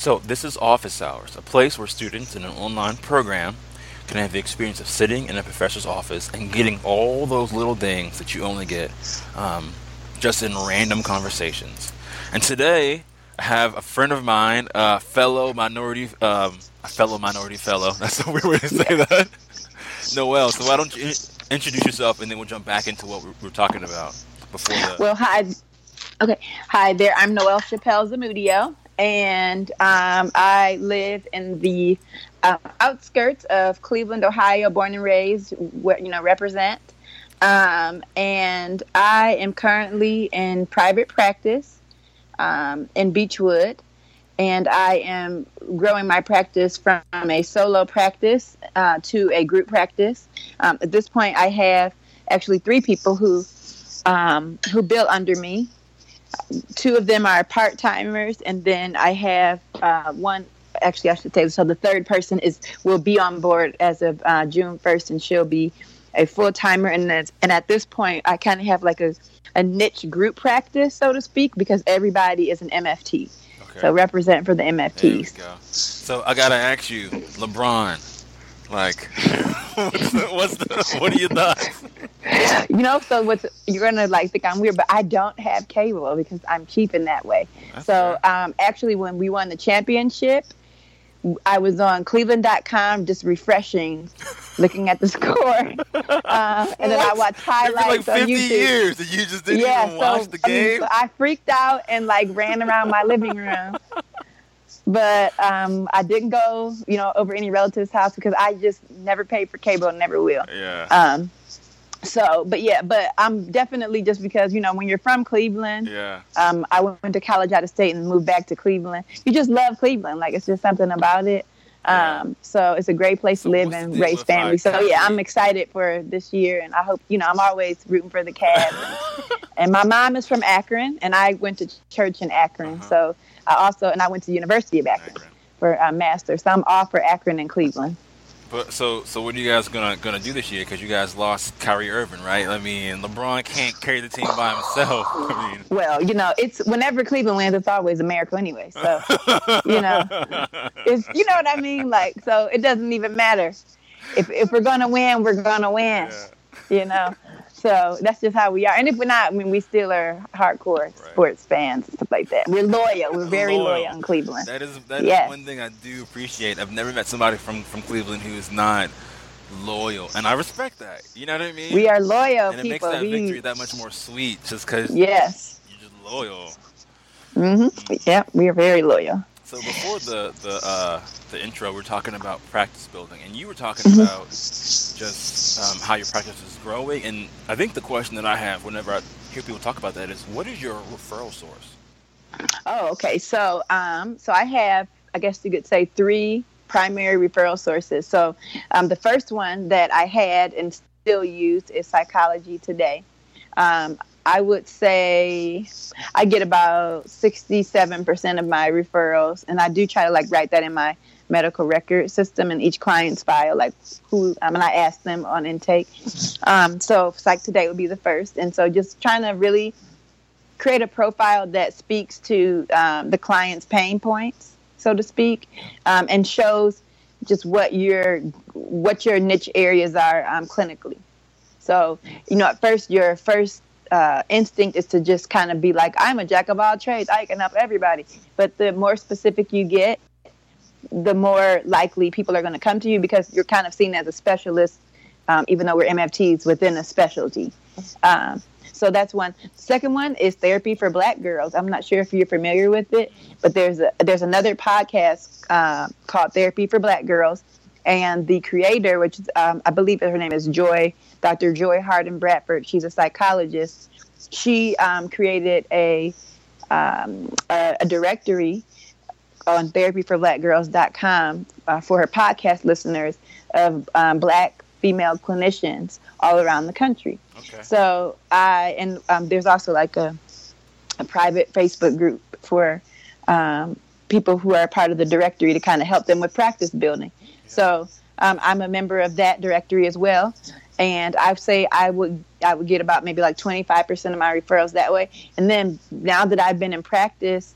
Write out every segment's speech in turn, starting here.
So, this is Office Hours, a place where students in an online program can have the experience of sitting in a professor's office and getting all those little things that you only get um, just in random conversations. And today, I have a friend of mine, a fellow minority, um, a fellow minority fellow. That's a weird way to say that. Noelle. So why don't you introduce yourself, and then we'll jump back into what we're, we're talking about before the. Well, hi. Okay, hi there. I'm Noelle Chappelle Zamudio, and um, I live in the uh, outskirts of Cleveland, Ohio. Born and raised, what you know, represent. Um, and I am currently in private practice um, in Beachwood, and I am growing my practice from a solo practice uh, to a group practice. Um, at this point, I have actually three people who um, who build under me. Two of them are part timers, and then I have uh, one. Actually, I should say so. The third person is will be on board as of uh, June first, and she'll be a full timer. And and at this point, I kind of have like a a niche group practice, so to speak, because everybody is an MFT. Okay. So represent for the MFTs. Go. So I gotta ask you, LeBron, like, what's, the, what's the, what are your thoughts? You know, so what's you're gonna like think I'm weird, but I don't have cable because I'm cheap in that way. That's so um, actually, when we won the championship, I was on Cleveland.com just refreshing, looking at the score, uh, and then I watched highlights like 50 on YouTube. years and you just didn't yeah, even watch the game. I, mean, so I freaked out and like ran around my living room, but um, I didn't go, you know, over any relative's house because I just never paid for cable and never will. Yeah. Um, so but yeah but i'm definitely just because you know when you're from cleveland yeah um i went to college out of state and moved back to cleveland you just love cleveland like it's just something about it yeah. um so it's a great place so to live and raise family so yeah i'm excited for this year and i hope you know i'm always rooting for the cavs and, and, my mom is from akron and i went to church in akron uh-huh. so i also and i went to university of akron, akron. for a master so i'm all for akron and cleveland but so so what are you guys gonna gonna do this year? Because you guys lost Kyrie Irving, right? I mean, LeBron can't carry the team by himself. I mean, well, you know, it's whenever Cleveland wins, it's always a miracle anyway. So you know, it's you know what I mean. Like, so it doesn't even matter if if we're gonna win, we're gonna win. Yeah. You know. So that's just how we are. And if we're not, I mean, we still are hardcore right. sports fans and stuff like that. We're loyal. We're very loyal, loyal in Cleveland. That is that yes. is one thing I do appreciate. I've never met somebody from from Cleveland who is not loyal, and I respect that. You know what I mean? We are loyal and it makes that we... victory that much more sweet, just because. Yes. You're just loyal. Mm-hmm. Mm. Yeah, we are very loyal. So before the the uh, the intro, we're talking about practice building, and you were talking mm-hmm. about just um, how your practice is growing. And I think the question that I have whenever I hear people talk about that is, what is your referral source? Oh, okay. So, um, so I have, I guess you could say, three primary referral sources. So, um, the first one that I had and still use is Psychology Today. Um, I would say I get about 67% of my referrals, and I do try to like write that in my medical record system in each client's file, like who, I mean, I ask them on intake. Um, so Psych Today would be the first. And so just trying to really create a profile that speaks to um, the client's pain points, so to speak, um, and shows just what your what your niche areas are um, clinically. So, you know, at first, your first uh, instinct is to just kind of be like, I'm a jack of all trades. I can help everybody. But the more specific you get, the more likely people are going to come to you because you're kind of seen as a specialist, um, even though we're MFTs within a specialty. Um, so that's one. Second one is therapy for Black girls. I'm not sure if you're familiar with it, but there's a there's another podcast uh, called Therapy for Black Girls, and the creator, which um, I believe her name is Joy Dr. Joy Harden Bradford. She's a psychologist. She um, created a, um, a, a directory on therapyforblackgirls.com uh, for her podcast listeners of um, black female clinicians all around the country. Okay. So I and um, there's also like a a private Facebook group for um, people who are part of the directory to kind of help them with practice building. So um, I'm a member of that directory as well and I say I would I would get about maybe like 25% of my referrals that way. And then now that I've been in practice,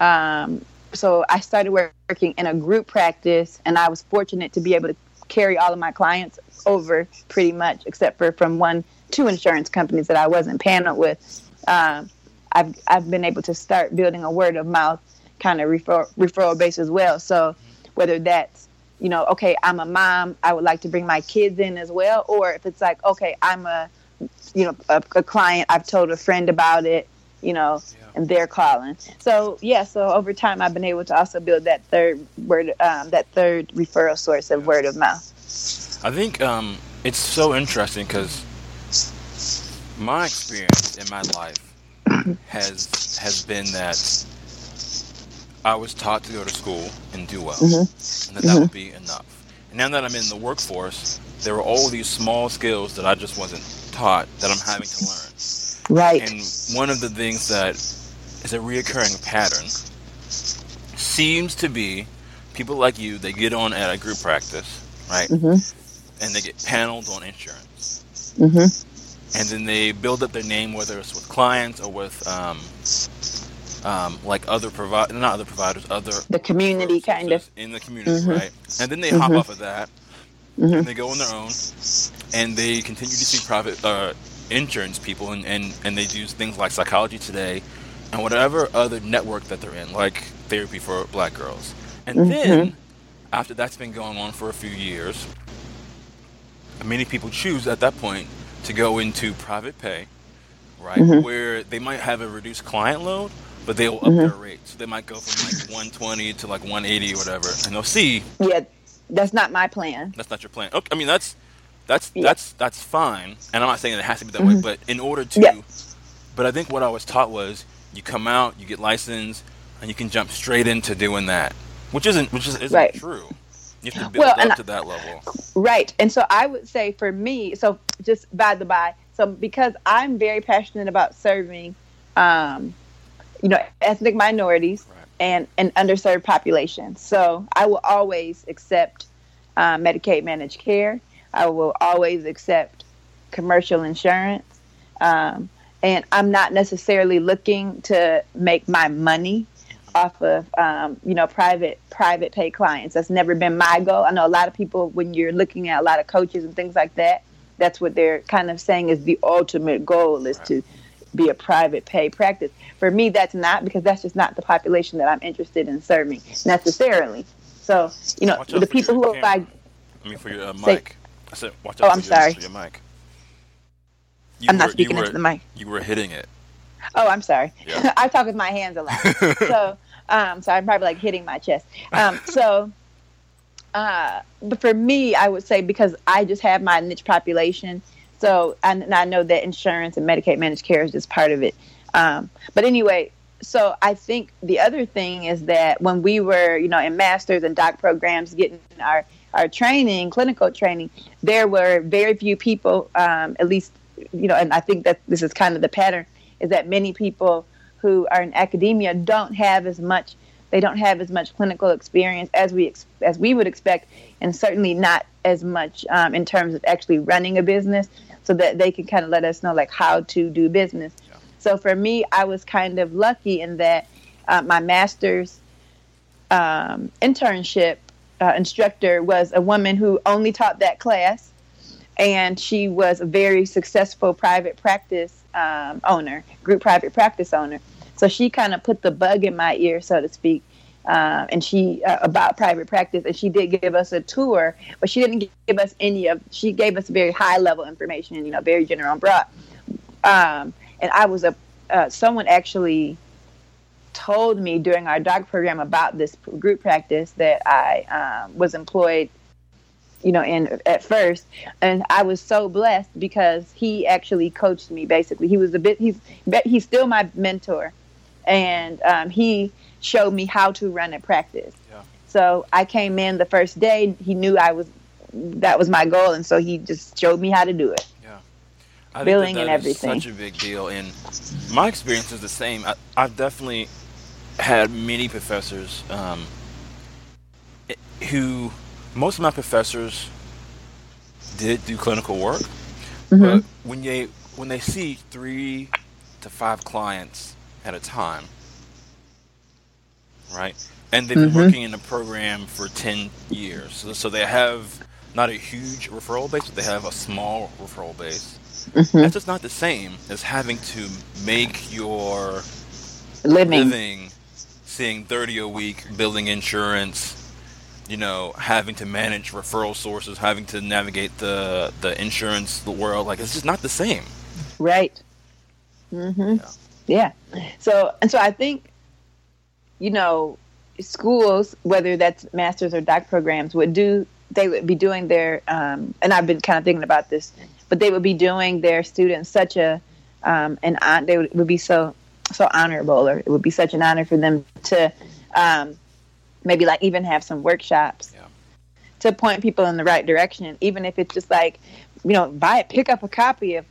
um, so I started working in a group practice, and I was fortunate to be able to carry all of my clients over pretty much, except for from one two insurance companies that I wasn't paneled with. Um, I've I've been able to start building a word of mouth kind of refer, referral base as well. So whether that's you know, okay, I'm a mom, I would like to bring my kids in as well, or if it's like, okay, I'm a you know a, a client, I've told a friend about it, you know, yeah. and they're calling. So yeah, so over time, I've been able to also build that third word, um, that third referral source of word of mouth. I think um, it's so interesting because my experience in my life has has been that I was taught to go to school and do well, mm-hmm. and that that mm-hmm. would be enough. And now that I'm in the workforce, there are all these small skills that I just wasn't taught that I'm having to learn. Right. And one of the things that is a reoccurring pattern seems to be people like you. They get on at a group practice, right? Mm-hmm. And they get paneled on insurance. Mm-hmm and then they build up their name, whether it's with clients or with um, um, like other providers, not other providers, other the community kind of in the community, mm-hmm. right? And then they mm-hmm. hop off of that, mm-hmm. and they go on their own, and they continue to see private uh, insurance people, and, and and they do things like Psychology Today, and whatever other network that they're in, like Therapy for Black Girls, and mm-hmm. then after that's been going on for a few years, many people choose at that point to go into private pay, right? Mm-hmm. Where they might have a reduced client load, but they'll up mm-hmm. their rate. So they might go from like 120 to like 180 or whatever, and they'll see. Yeah, that's not my plan. That's not your plan. Okay, I mean that's that's yeah. that's that's fine, and I'm not saying it has to be that mm-hmm. way, but in order to, yeah. but I think what I was taught was you come out, you get licensed, and you can jump straight into doing that, which isn't which is, isn't right. true. You have to build well, up to that level. Right. And so I would say for me, so just by the by, so because I'm very passionate about serving, um, you know, ethnic minorities right. and, and underserved populations. So I will always accept uh, Medicaid managed care. I will always accept commercial insurance. Um, and I'm not necessarily looking to make my money off of um, you know private private pay clients. That's never been my goal. I know a lot of people when you're looking at a lot of coaches and things like that, that's what they're kind of saying is the ultimate goal is to be a private pay practice. For me, that's not because that's just not the population that I'm interested in serving necessarily. So you know the people who are like. I mean, for your uh, mic. I said, watch out oh, I'm for sorry. Your, mic. You I'm were, not speaking were, into the mic. You were hitting it. Oh, I'm sorry. Yeah. I talk with my hands a lot. so, um, so I'm probably like hitting my chest. Um, so, uh, but for me, I would say because I just have my niche population. So, and, and I know that insurance and Medicaid managed care is just part of it. Um, but anyway, so I think the other thing is that when we were, you know, in masters and doc programs getting our our training, clinical training, there were very few people, um, at least, you know, and I think that this is kind of the pattern is that many people who are in academia don't have as much they don't have as much clinical experience as we as we would expect, and certainly not as much um, in terms of actually running a business, so that they can kind of let us know like how to do business. Yeah. So for me, I was kind of lucky in that uh, my master's um, internship uh, instructor was a woman who only taught that class, and she was a very successful private practice um, owner, group private practice owner. So she kind of put the bug in my ear, so to speak, uh, and she uh, about private practice, and she did give us a tour, but she didn't give us any of. She gave us very high level information, you know, very general and broad. Um, and I was a uh, someone actually told me during our dog program about this group practice that I um, was employed you know, in at first, and I was so blessed because he actually coached me. Basically, he was a bit. He's he's still my mentor, and um, he showed me how to run a practice. Yeah. So I came in the first day. He knew I was that was my goal, and so he just showed me how to do it. Yeah, I billing that that and everything. such a big deal, and my experience is the same. I, have definitely had many professors um, who most of my professors did do clinical work, mm-hmm. but when they when they see three to five clients at a time, right? And they've been mm-hmm. working in the program for 10 years. So, so, they have not a huge referral base, but they have a small referral base. Mm-hmm. That's just not the same as having to make your living. living seeing 30 a week, building insurance, you know, having to manage referral sources, having to navigate the the insurance the world. Like it's just not the same. Right. Mm-hmm. Yeah. yeah. So and so I think you know schools whether that's masters or doc programs would do they would be doing their um, and I've been kind of thinking about this but they would be doing their students such a um, an on they would, would be so so honorable or it would be such an honor for them to um, maybe like even have some workshops yeah. to point people in the right direction, even if it's just like, you know, buy it, pick up a copy of,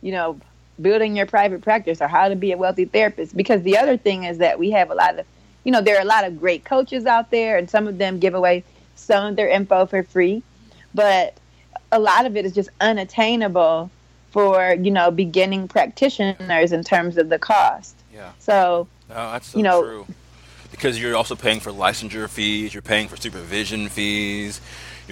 you know, building your private practice or how to be a wealthy therapist. Because the other thing is that we have a lot of, you know, there are a lot of great coaches out there, and some of them give away some of their info for free, but a lot of it is just unattainable for you know beginning practitioners in terms of the cost. Yeah. So, oh, that's so you know, true because you're also paying for licensure fees, you're paying for supervision fees,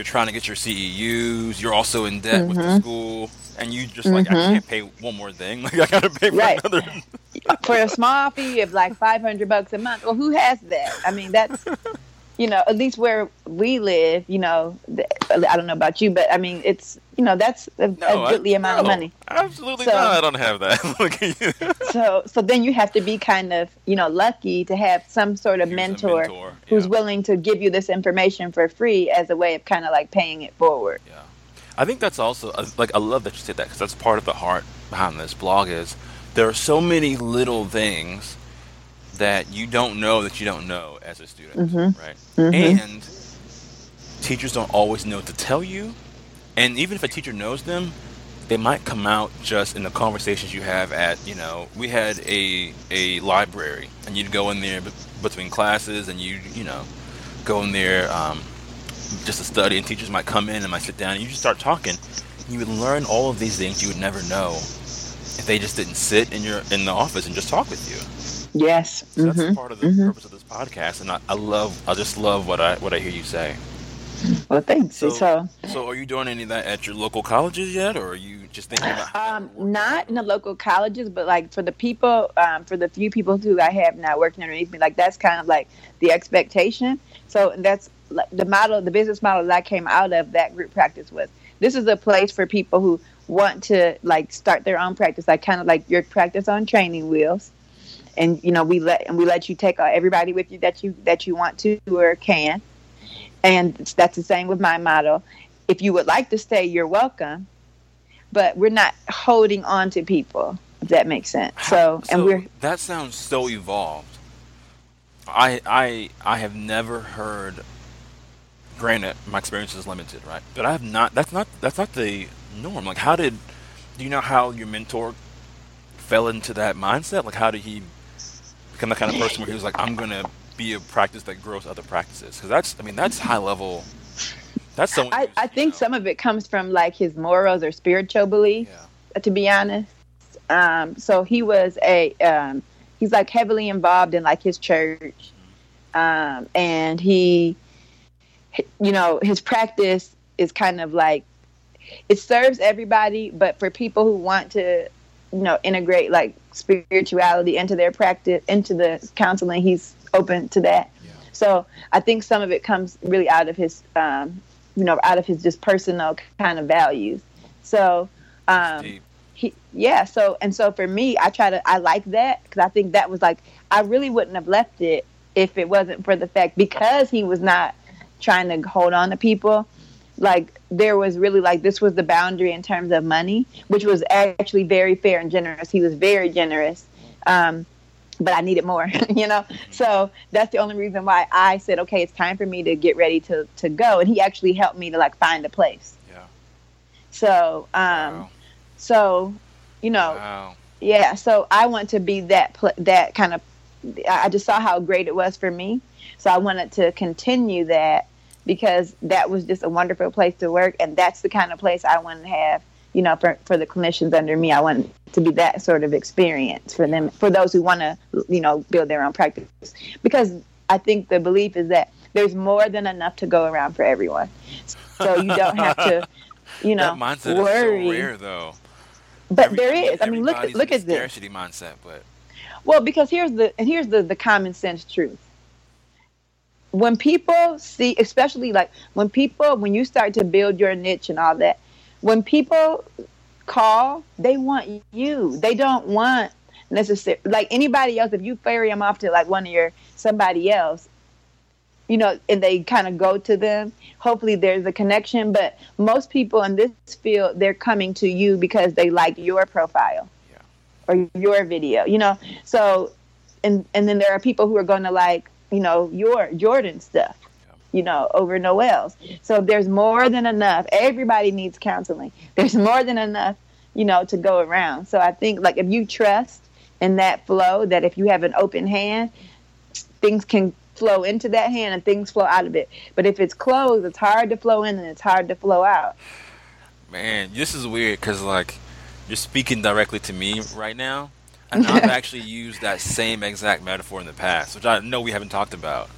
you're trying to get your CEUs, you're also in debt mm-hmm. with the mm-hmm. school, and you just like mm-hmm. I can't pay one more thing, like I gotta pay for right. another. for a small fee of like five hundred bucks a month. Well, who has that? I mean, that's you know, at least where we live, you know, I don't know about you, but I mean, it's you know, that's a, no, a goodly I, amount no, of money. Absolutely so, not. I don't have that. so, so then you have to be kind of, you know, lucky to have some sort of mentor, mentor, who's yeah. willing to give you this information for free as a way of kind of like paying it forward. Yeah, I think that's also uh, like I love that you said that because that's part of the heart behind this blog is there are so many little things that you don't know that you don't know as a student, mm-hmm. right? Mm-hmm. And teachers don't always know to tell you. And even if a teacher knows them, they might come out just in the conversations you have at, you know, we had a a library, and you'd go in there between classes, and you you know, go in there um, just to study, and teachers might come in and might sit down, and you just start talking. You would learn all of these things you would never know if they just didn't sit in your in the office and just talk with you. Yes, so mm-hmm. that's part of the mm-hmm. purpose of this podcast, and I, I, love, I just love what I what I hear you say. Well, thanks. So, so, so, are you doing any of that at your local colleges yet, or are you just thinking about? Um, not in the local colleges, but like for the people, um, for the few people who I have now working underneath me, like that's kind of like the expectation. So that's like the model, the business model that I came out of that group practice was. This is a place for people who want to like start their own practice, like kind of like your practice on training wheels and you know we let and we let you take uh, everybody with you that you that you want to or can. And that's the same with my model if you would like to stay you're welcome. But we're not holding on to people if that makes sense. So, so and we're that sounds so evolved. I i i have never heard granted my experience is limited right? But i have not that's not that's not the norm. Like how did do you know how your mentor fell into that mindset? Like how did he the kind of person where he was like, I'm gonna be a practice that grows other practices? Because that's, I mean, that's high level. That's someone. I, I think know. some of it comes from like his morals or spiritual beliefs. Yeah. To be honest, um, so he was a um, he's like heavily involved in like his church, um, and he, you know, his practice is kind of like it serves everybody, but for people who want to you know integrate like spirituality into their practice into the counseling he's open to that. Yeah. so i think some of it comes really out of his um, you know out of his just personal kind of values. So um, he yeah so and so for me i try to i like that because i think that was like i really wouldn't have left it if it wasn't for the fact because he was not trying to hold on to people like there was really like this was the boundary in terms of money, which was actually very fair and generous. He was very generous. Um, but I needed more, you know. So that's the only reason why I said, okay, it's time for me to get ready to to go. And he actually helped me to like find a place. Yeah. So, um, wow. so, you know, wow. yeah. So I want to be that pl- that kind of. I just saw how great it was for me, so I wanted to continue that because that was just a wonderful place to work and that's the kind of place I want to have you know for, for the clinicians under me I want to be that sort of experience for them for those who want to you know build their own practice because I think the belief is that there's more than enough to go around for everyone. So you don't have to, you know, that worry. so rare, though. But Every- there is. I mean, look look at this. scarcity mindset, but Well, because here's the and here's the the common sense truth. When people see, especially like when people when you start to build your niche and all that, when people call, they want you. They don't want necessarily like anybody else. If you ferry them off to like one of your somebody else, you know, and they kind of go to them. Hopefully, there's a connection. But most people in this field, they're coming to you because they like your profile or your video, you know. So, and and then there are people who are going to like, you know, your Jordan stuff, you know, over Noelle's. So there's more than enough. Everybody needs counseling. There's more than enough, you know, to go around. So I think like if you trust in that flow, that if you have an open hand, things can flow into that hand and things flow out of it. But if it's closed, it's hard to flow in and it's hard to flow out. man, this is weird because like you're speaking directly to me right now, and I've actually used that same exact metaphor in the past, which I know we haven't talked about.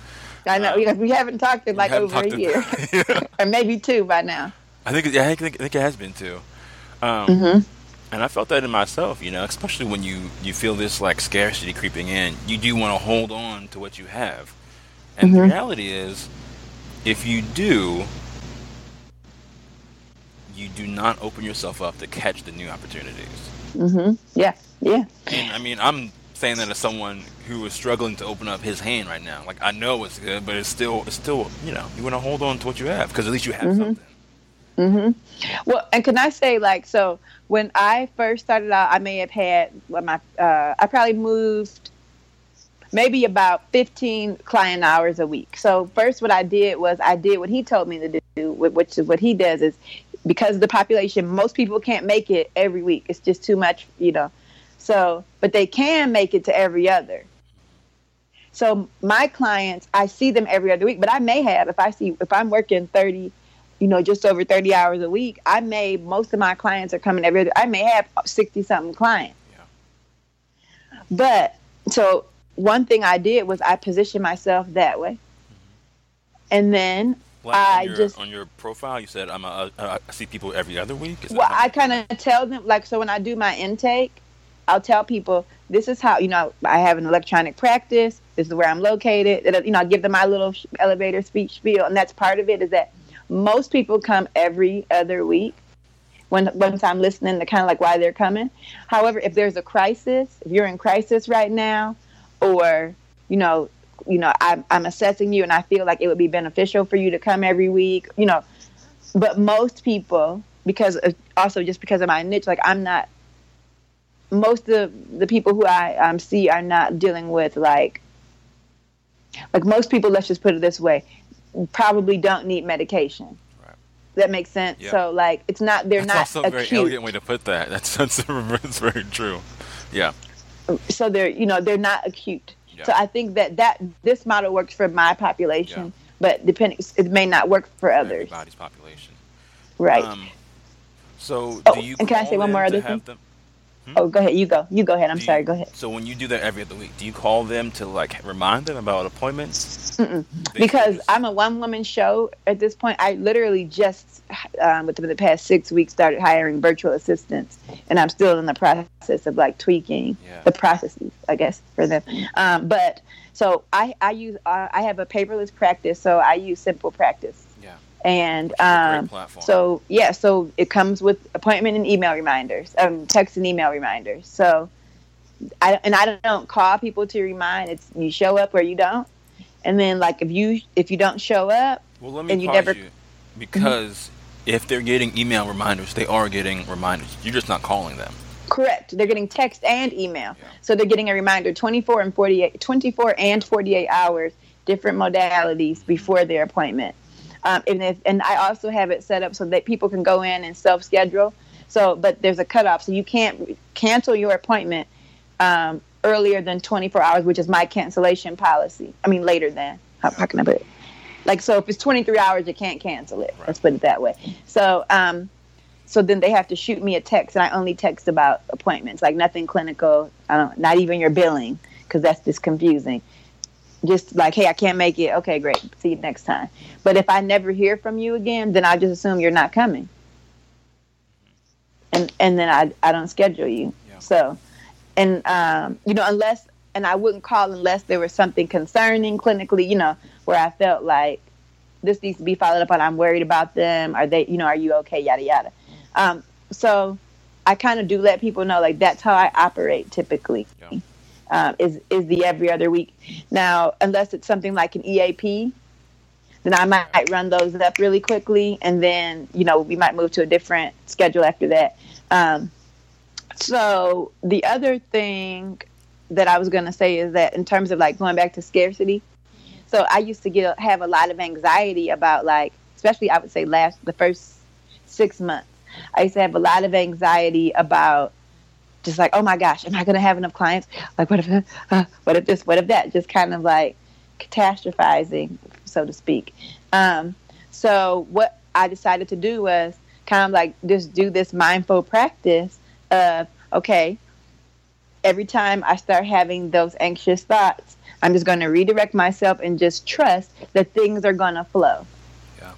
I know Uh, we haven't talked in like over a year, about- or maybe two by now. I think, yeah, I think, I think it has been two. Um, Mm-hmm. And I felt that in myself, you know, especially when you you feel this like scarcity creeping in. You do want to hold on to what you have, and the Mhm. reality is, if you do, you do not open yourself up to catch the new opportunities. Mm-hmm. Yeah, yeah, And I mean, I'm saying that as someone who is struggling to open up his hand right now. Like I know it's good, but it's still, it's still, you know, you want to hold on to what you have because at least you have Mhm. something. hmm Well, and can I say like so? When I first started out, I may have had my uh, I probably moved maybe about 15 client hours a week. So first, what I did was I did what he told me to do, which is what he does is because of the population, most people can't make it every week. It's just too much, you know. So, but they can make it to every other. So my clients, I see them every other week, but I may have if I see if I'm working 30 you know, just over 30 hours a week, I may, most of my clients are coming every, other. I may have 60 something clients. Yeah. But so one thing I did was I positioned myself that way. And then, Like I your, just- on your profile, you said I'm a, uh, see people every other week. Is well, I kind of tell them, like, so when I do my intake, I'll tell people, this is how, you know, I have an electronic practice. This is where I'm located. You know, I give them my little elevator speech spiel. And that's part of it is that most people come every other week when once I'm listening to kind of like why they're coming. However, if there's a crisis, if you're in crisis right now, or you know, you know, I'm, I'm assessing you and I feel like it would be beneficial for you to come every week, you know. But most people, because also just because of my niche, like I'm not. Most of the people who I um, see are not dealing with like. Like most people, let's just put it this way, probably don't need medication. Right. That makes sense. Yeah. So like, it's not they're That's not also a very elegant way to put that. That's that's, that's very true. Yeah. so they're you know they're not acute. Yeah. So I think that that this model works for my population, but depending it may not work for others. Everybody's population. Right. Um, so Oh, do you and can I say one more other thing? them- oh, go ahead. You go. You go ahead. I'm do you- sorry. Go ahead. So when you do that every other week, do you call them to like remind them about appointments? Because I'm a one woman show at this point. I literally just um, within the past six weeks started hiring virtual assistants, and I'm still in the process of like tweaking Yeah. the processes, I guess, for them. Um, but so I I use uh, I have a paperless practice, so I use Simple Practice. And Which is a great um, so yeah, so it comes with appointment and email reminders, um, text and email reminders. So I and I don't call people to remind. It's you show up or you don't. And then like if you if you don't show up, Well, let me and you never- you because if they're getting email reminders, they are getting reminders. You're just not calling them. correct, they're getting text and email. Yeah. So they're getting a reminder 24 and 48 24 and 48 hours different modalities before their appointment. Um, and if, and I also have it set up so that people can go in and self schedule. So, but there's a cutoff, so you can't cancel your appointment um, earlier than 24 hours, which is my cancellation policy. I mean, later than. How, how can I put it? Like, so if it's 23 hours, you can't cancel it. Let's put it that way. So, um, so then they have to shoot me a text, and I only text about appointments, like nothing clinical. I don't, not even your billing, because that's just confusing. Just like, hey, I can't make it. Okay, great. See you next time. But if I never hear from you again, then I just assume you're not coming. And and then I I don't schedule you. Yeah. So, and um, you know, unless and I wouldn't call unless there was something concerning clinically, you know, where I felt like this needs to be followed up on. I'm worried about them. Are they, you know, are you okay? Yada yada. Um, so I kind of do let people know like that's how I operate typically. Yeah. Um, is is the every other week. Now, unless it's something like an EAP, then I might run those up really quickly, and then you know we might move to a different schedule after that. Um, so the other thing that I was going to say is that in terms of like going back to scarcity, so I used to get have a lot of anxiety about like, especially I would say last the first six months, I used to have a lot of anxiety about just like, oh my gosh, am I going to have enough clients? Like, what if, uh, what if this, what if that? Just kind of like catastrophizing, so to speak. Um, so what I decided to do was kind of like just do this mindful practice of, okay, every time I start having those anxious thoughts, I'm just going to redirect myself and just trust that things are going to flow. Yeah.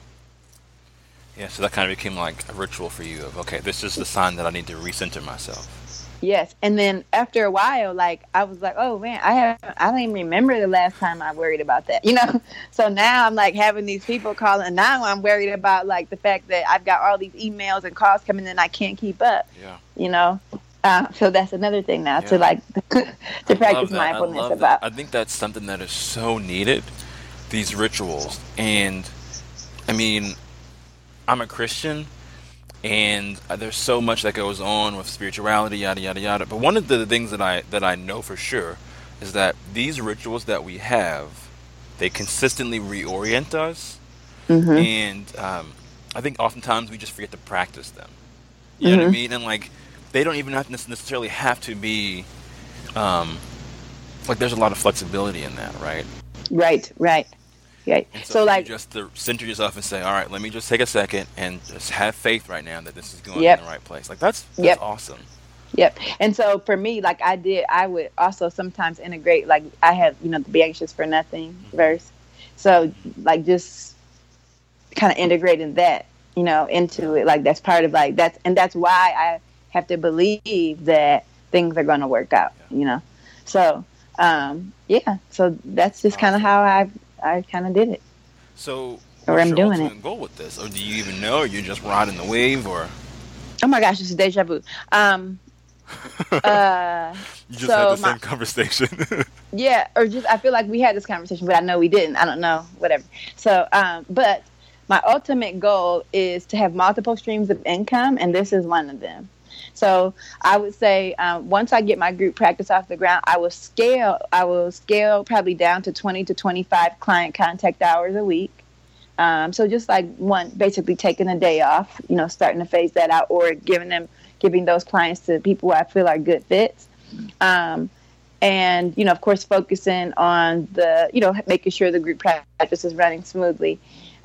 Yeah, so that kind of became like a ritual for you of, okay, this is the sign that I need to recenter myself. Yes, and then after a while, like I was like, oh man, I have I don't even remember the last time I worried about that, you know. So now I'm like having these people calling. And now I'm worried about like the fact that I've got all these emails and calls coming in, I can't keep up. Yeah. You know, uh, so that's another thing now yeah. to like to practice mindfulness I about. That. I think that's something that is so needed. These rituals, and I mean, I'm a Christian, and there's so much that goes on with spirituality, yada yada yada. But one of the things that I that I know for sure is that these rituals that we have, they consistently reorient us, mm-hmm. and um, I think oftentimes we just forget to practice them. You mm-hmm. know what I mm-hmm. mean? And like they don't even have to necessarily have to be um, like there's a lot of flexibility in that, right? Right, right. Right. so, so like just to center yourself and say, all right, let me just take a second and just have faith right now that this is going yep. in the right place. Like that's that's yep. awesome. Yep. And so for me, like I did, I would also sometimes integrate, like I have, you know, the be anxious for nothing mm-hmm. verse. So like just kind of integrating that, you know, into it. Like that's part of like that's, and that's why I have to believe that things are going to work out, you know? So, um, yeah, so that's just kind of how I, I kind of did it. So, or I'm doing it. Goal with this, or do you even know? Or you're just riding the wave, or? Oh my gosh, it's deja vu. Um, uh, you just so had the same my, conversation. yeah, or just I feel like we had this conversation, but I know we didn't. I don't know, whatever. So, um, but my ultimate goal is to have multiple streams of income, and this is one of them. So I would say um, once I get my group practice off the ground, I will scale. I will scale probably down to 20 to 25 client contact hours a week. Um, so just like one, basically taking a day off, you know, starting to phase that out, or giving them, giving those clients to people I feel are good fits. Um, and you know, of course, focusing on the, you know, making sure the group practice is running smoothly.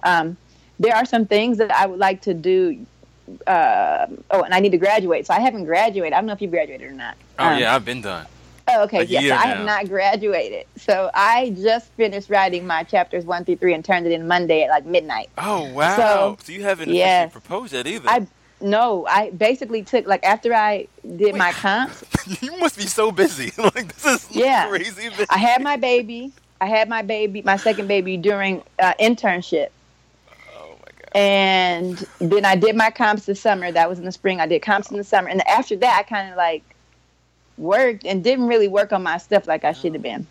Um, there are some things that I would like to do uh, oh, and I need to graduate. So I haven't graduated. I don't know if you graduated or not. Oh um, yeah, I've been done. Oh, okay. Yeah, so I have not graduated. So I just finished writing my chapters one through three and turned it in Monday at like midnight. Oh wow! So, so you haven't yes, proposed yet either. I no, I basically took like after I did Wait, my comps. you must be so busy. like this is yeah. crazy. I had my baby. I had my baby, my second baby during uh, internship. And then I did my comps this summer. That was in the spring. I did comps in the summer. And after that, I kind of like worked and didn't really work on my stuff like I should have been.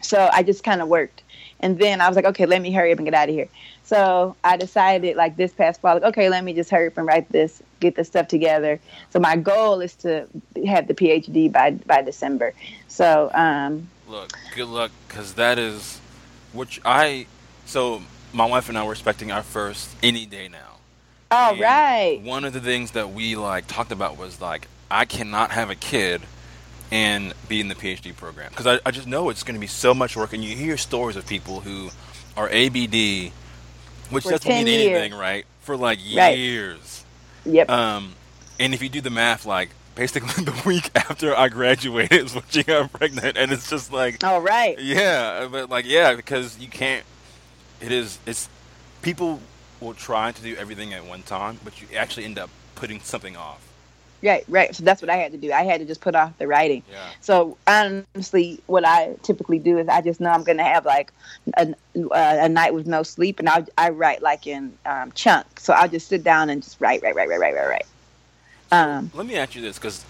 So I just kind of worked. And then I was like, okay, let me hurry up and get out of here. So I decided, like this past fall, like, okay, let me just hurry up and write this, get this stuff together. So my goal is to have the PhD by by December. So um, look, good luck, because that is which I. So my wife and I were expecting our first any day now. All and right. One of the things that we like talked about was like I cannot have a kid and be in the PhD program because I, I just know it's going to be so much work. And you hear stories of people who are ABD, which for doesn't mean years. anything, right? For like years. Right. Yep. Um, and if you do the math, like basically the week after I graduated is when she got pregnant, and it's just like, all right, yeah, but like yeah, because you can't. It is it's people will try to do everything at one time, but you actually end up putting something off. Right, right. So that's what I had to do. I had to just put off the writing. Yeah. So honestly, what I typically do is I just know I'm gonna have like a, a night with no sleep, and I I write like in um, chunks. So I'll just sit down and just write, write, write, write, write, write, write. Um, Let me ask you this, because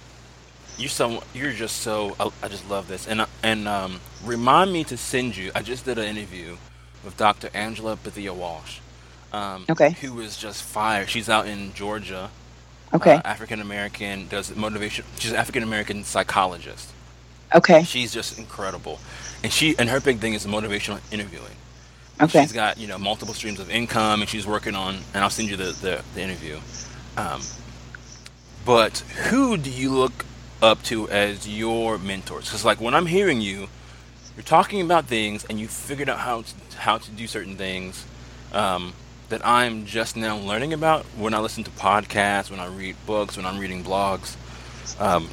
you're so you're just so I, I just love this, and and um, remind me to send you. I just did an interview with Dr. Angela Bethia Walsh. Um, Okay. Who was just fire. She's out in Georgia. okay, Uh, African American does motivation. She's an African American psychologist. okay, She's just incredible, and she and her big thing is motivational interviewing. okay. She's got you know multiple streams of income, and she's working on. And I'll send you the the, the interview. Um, but who do you look up to as your mentors? Because like when I'm hearing you, you're talking about things, and you figured out how to, how to do certain things um, that I'm just now learning about when I listen to podcasts, when I read books, when I'm reading blogs. Um,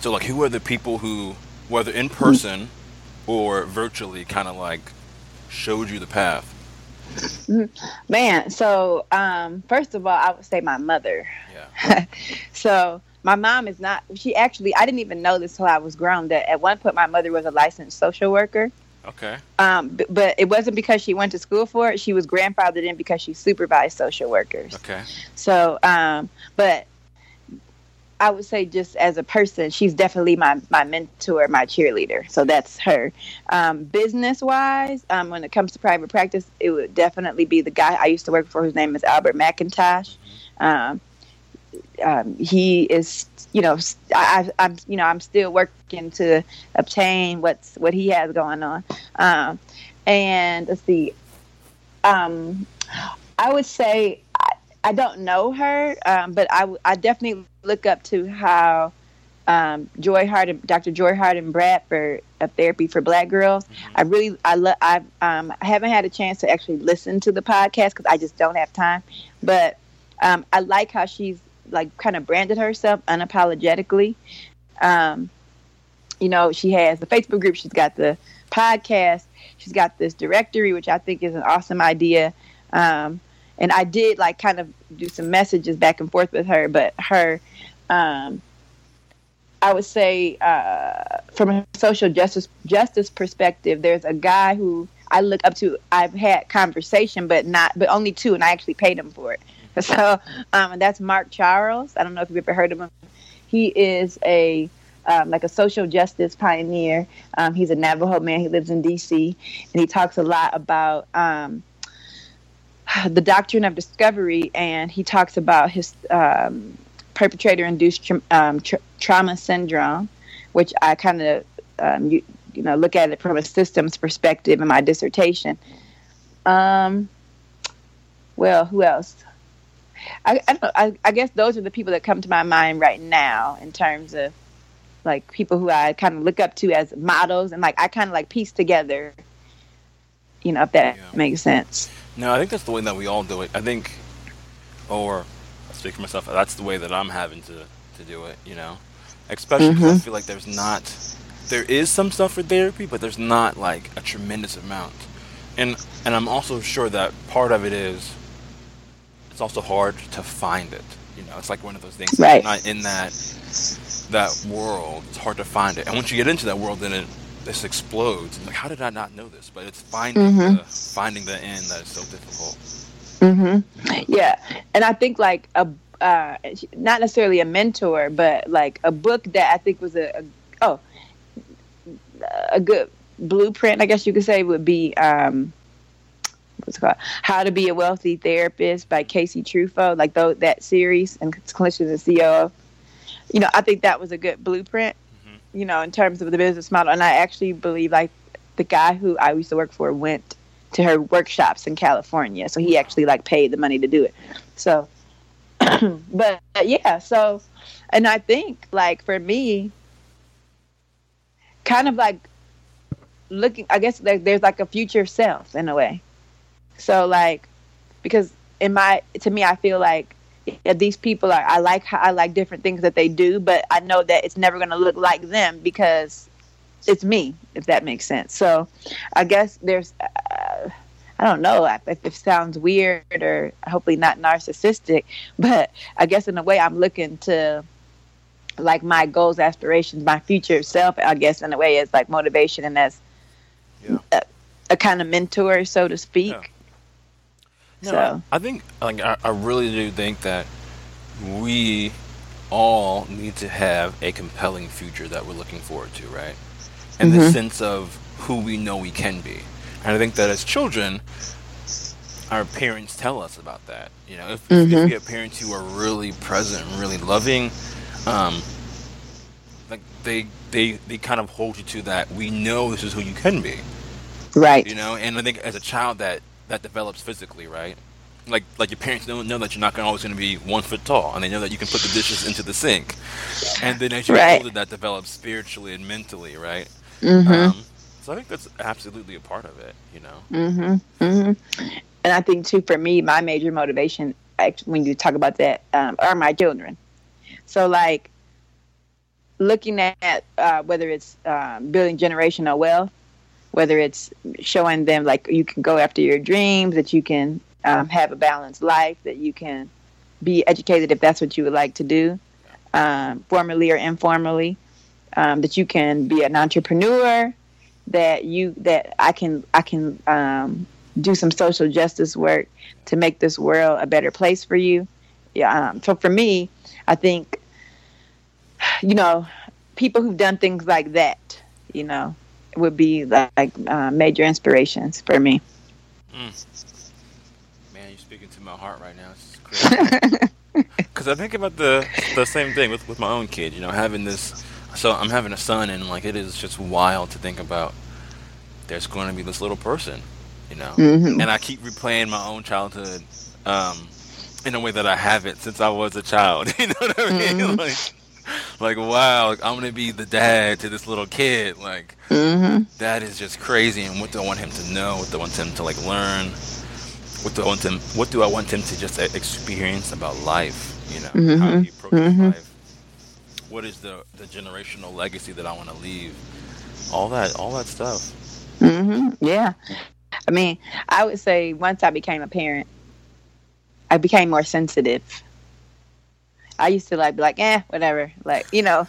so like, who are the people who, whether in person or virtually, kind of like showed you the path? Man, so um, first of all, I would say my mother. Yeah. so my mom is not. She actually, I didn't even know this till I was grown. That at one point my mother was a licensed social worker. Okay. Um, b- but it wasn't because she went to school for it. She was grandfathered in because she supervised social workers. Okay. So, um, but I would say just as a person, she's definitely my, my mentor, my cheerleader. So that's her. Um, business wise, um, when it comes to private practice, it would definitely be the guy I used to work for, whose name is Albert McIntosh. Um, um, he is, you know, I, am you know, I'm still working to obtain what's what he has going on. Um, and let's see, um, I would say I, I don't know her, um, but I definitely look up to how um, Joy Hart, Dr. Joy Harden Bradford of Therapy for Black Girls. I really, I love, I, um, I haven't had a chance to actually listen to the podcast because I just don't have time. But um, I like how she's like kind of branded herself unapologetically. Um, you know, she has the Facebook group, she's got the podcast, she's got this directory, which I think is an awesome idea. Um, and I did like kind of do some messages back and forth with her, but her, um, I would say, uh, from a social justice justice perspective, there's a guy who I look up to. I've had conversation, but not, but only two, and I actually paid him for it. So, um, that's Mark Charles. I don't know if you've ever heard of him. He is a um, like a social justice pioneer. Um, he's a Navajo man. He lives in D.C. and he talks a lot about um, the doctrine of discovery, and he talks about his um, perpetrator-induced tra- um, tra- trauma syndrome, which I kind of you, you know look at it from a systems perspective in my dissertation. Um, well, who else? I, I, don't know, I, I guess those are the people that come to my mind right now in terms of like people who I kind of look up to as models, and like I kind of like piece together, you know, if that Yeah. makes sense. No, I think that's the way that we all do it. I think, or I speak for myself. That's the way that I'm having to to do it. You know, especially because I mm-hmm. feel like there's not, there is some stuff for therapy, but there's not like a tremendous amount. And and I'm also sure that part of it is, it's also hard to find it. You know, it's like one of those things. Right. not in that that world, it's hard to find it. And once you get into that world, then it this explodes. It's like, how did I not know this? But it's finding the finding the end that is so difficult. hmm Yeah, and I think like a uh, not necessarily a mentor, but like a book that I think was a, a oh a good blueprint, I guess you could say, would be um, what's it called How to Be a Wealthy Therapist by Casey Truffo, like though that series and clinician and CEO. You know, I think that was a good blueprint. Mm-hmm. You know, in terms of the business model, and I actually believe like the guy who I used to work for went to her workshops in California, so he actually like paid the money to do it. So, but yeah, so, and I think like for me, kind of like looking, I guess like there's like a future self in a way. So like, because in my, to me, I feel like yeah, these people are I like how I like different things that they do, but I know that it's never going to look like them because it's me, if that makes sense. So I guess there's uh, I don't know if it sounds weird or hopefully not narcissistic, but I guess in a way I'm looking to like my goals, aspirations, my future self. I guess in a way as like motivation and as yeah. a, a, kind of mentor, so to speak. No, so I think like I, I really do think that we all need to have a compelling future that we're looking forward to, right? And mm-hmm. the sense of who we know we can be. And I think that as children, our parents tell us about that. You know, if, mm-hmm. if we have parents who are really present and really loving, um, like they they they kind of hold you to that. We know this is who you can be, right? You know, and I think as a child that that develops physically, right? Like like your parents know know that you're not always going to be one foot tall, and they know that you can put the dishes into the sink, and then as you right. get older, that develops spiritually and mentally, right? Mm-hmm. Um, so I think that's absolutely a part of it, you know. Mm-hmm. Mm-hmm. And I think too, for me, my major motivation, when you talk about that, um, are my children. So like looking at uh, whether it's um, building generational wealth, whether it's showing them like you can go after your dreams, that you can um, have a balanced life, that you can be educated if that's what you would like to do, um, formally or informally, um, that you can be an entrepreneur, that you that I can I can um, do some social justice work to make this world a better place for you. Yeah. Um, so for me, I think you know people who've done things like that, you know, would be like uh, major inspirations for me. Mm. Man, you're speaking to my heart right now. Because I think about the the same thing with with my own kid. You know, having this. So I'm having a son, and like it is just wild to think about. There's going to be this little person, you know, mm-hmm. and I keep replaying my own childhood. Um, in a way that I haven't since I was a child. You know what I mean? Mm-hmm. Like, like wow, I'm gonna be the dad to this little kid. Like mm-hmm. that is just crazy. And what do I want him to know? What do I want him to like learn? What do I want him? What do I want him to just experience about life? You know, mm-hmm. how he approaches mm-hmm. life. What is the the generational legacy that I want to leave? All that, all that stuff. Mm-hmm. Yeah, I mean, I would say once I became a parent, I became more sensitive I used to like be like, eh, whatever, like you know,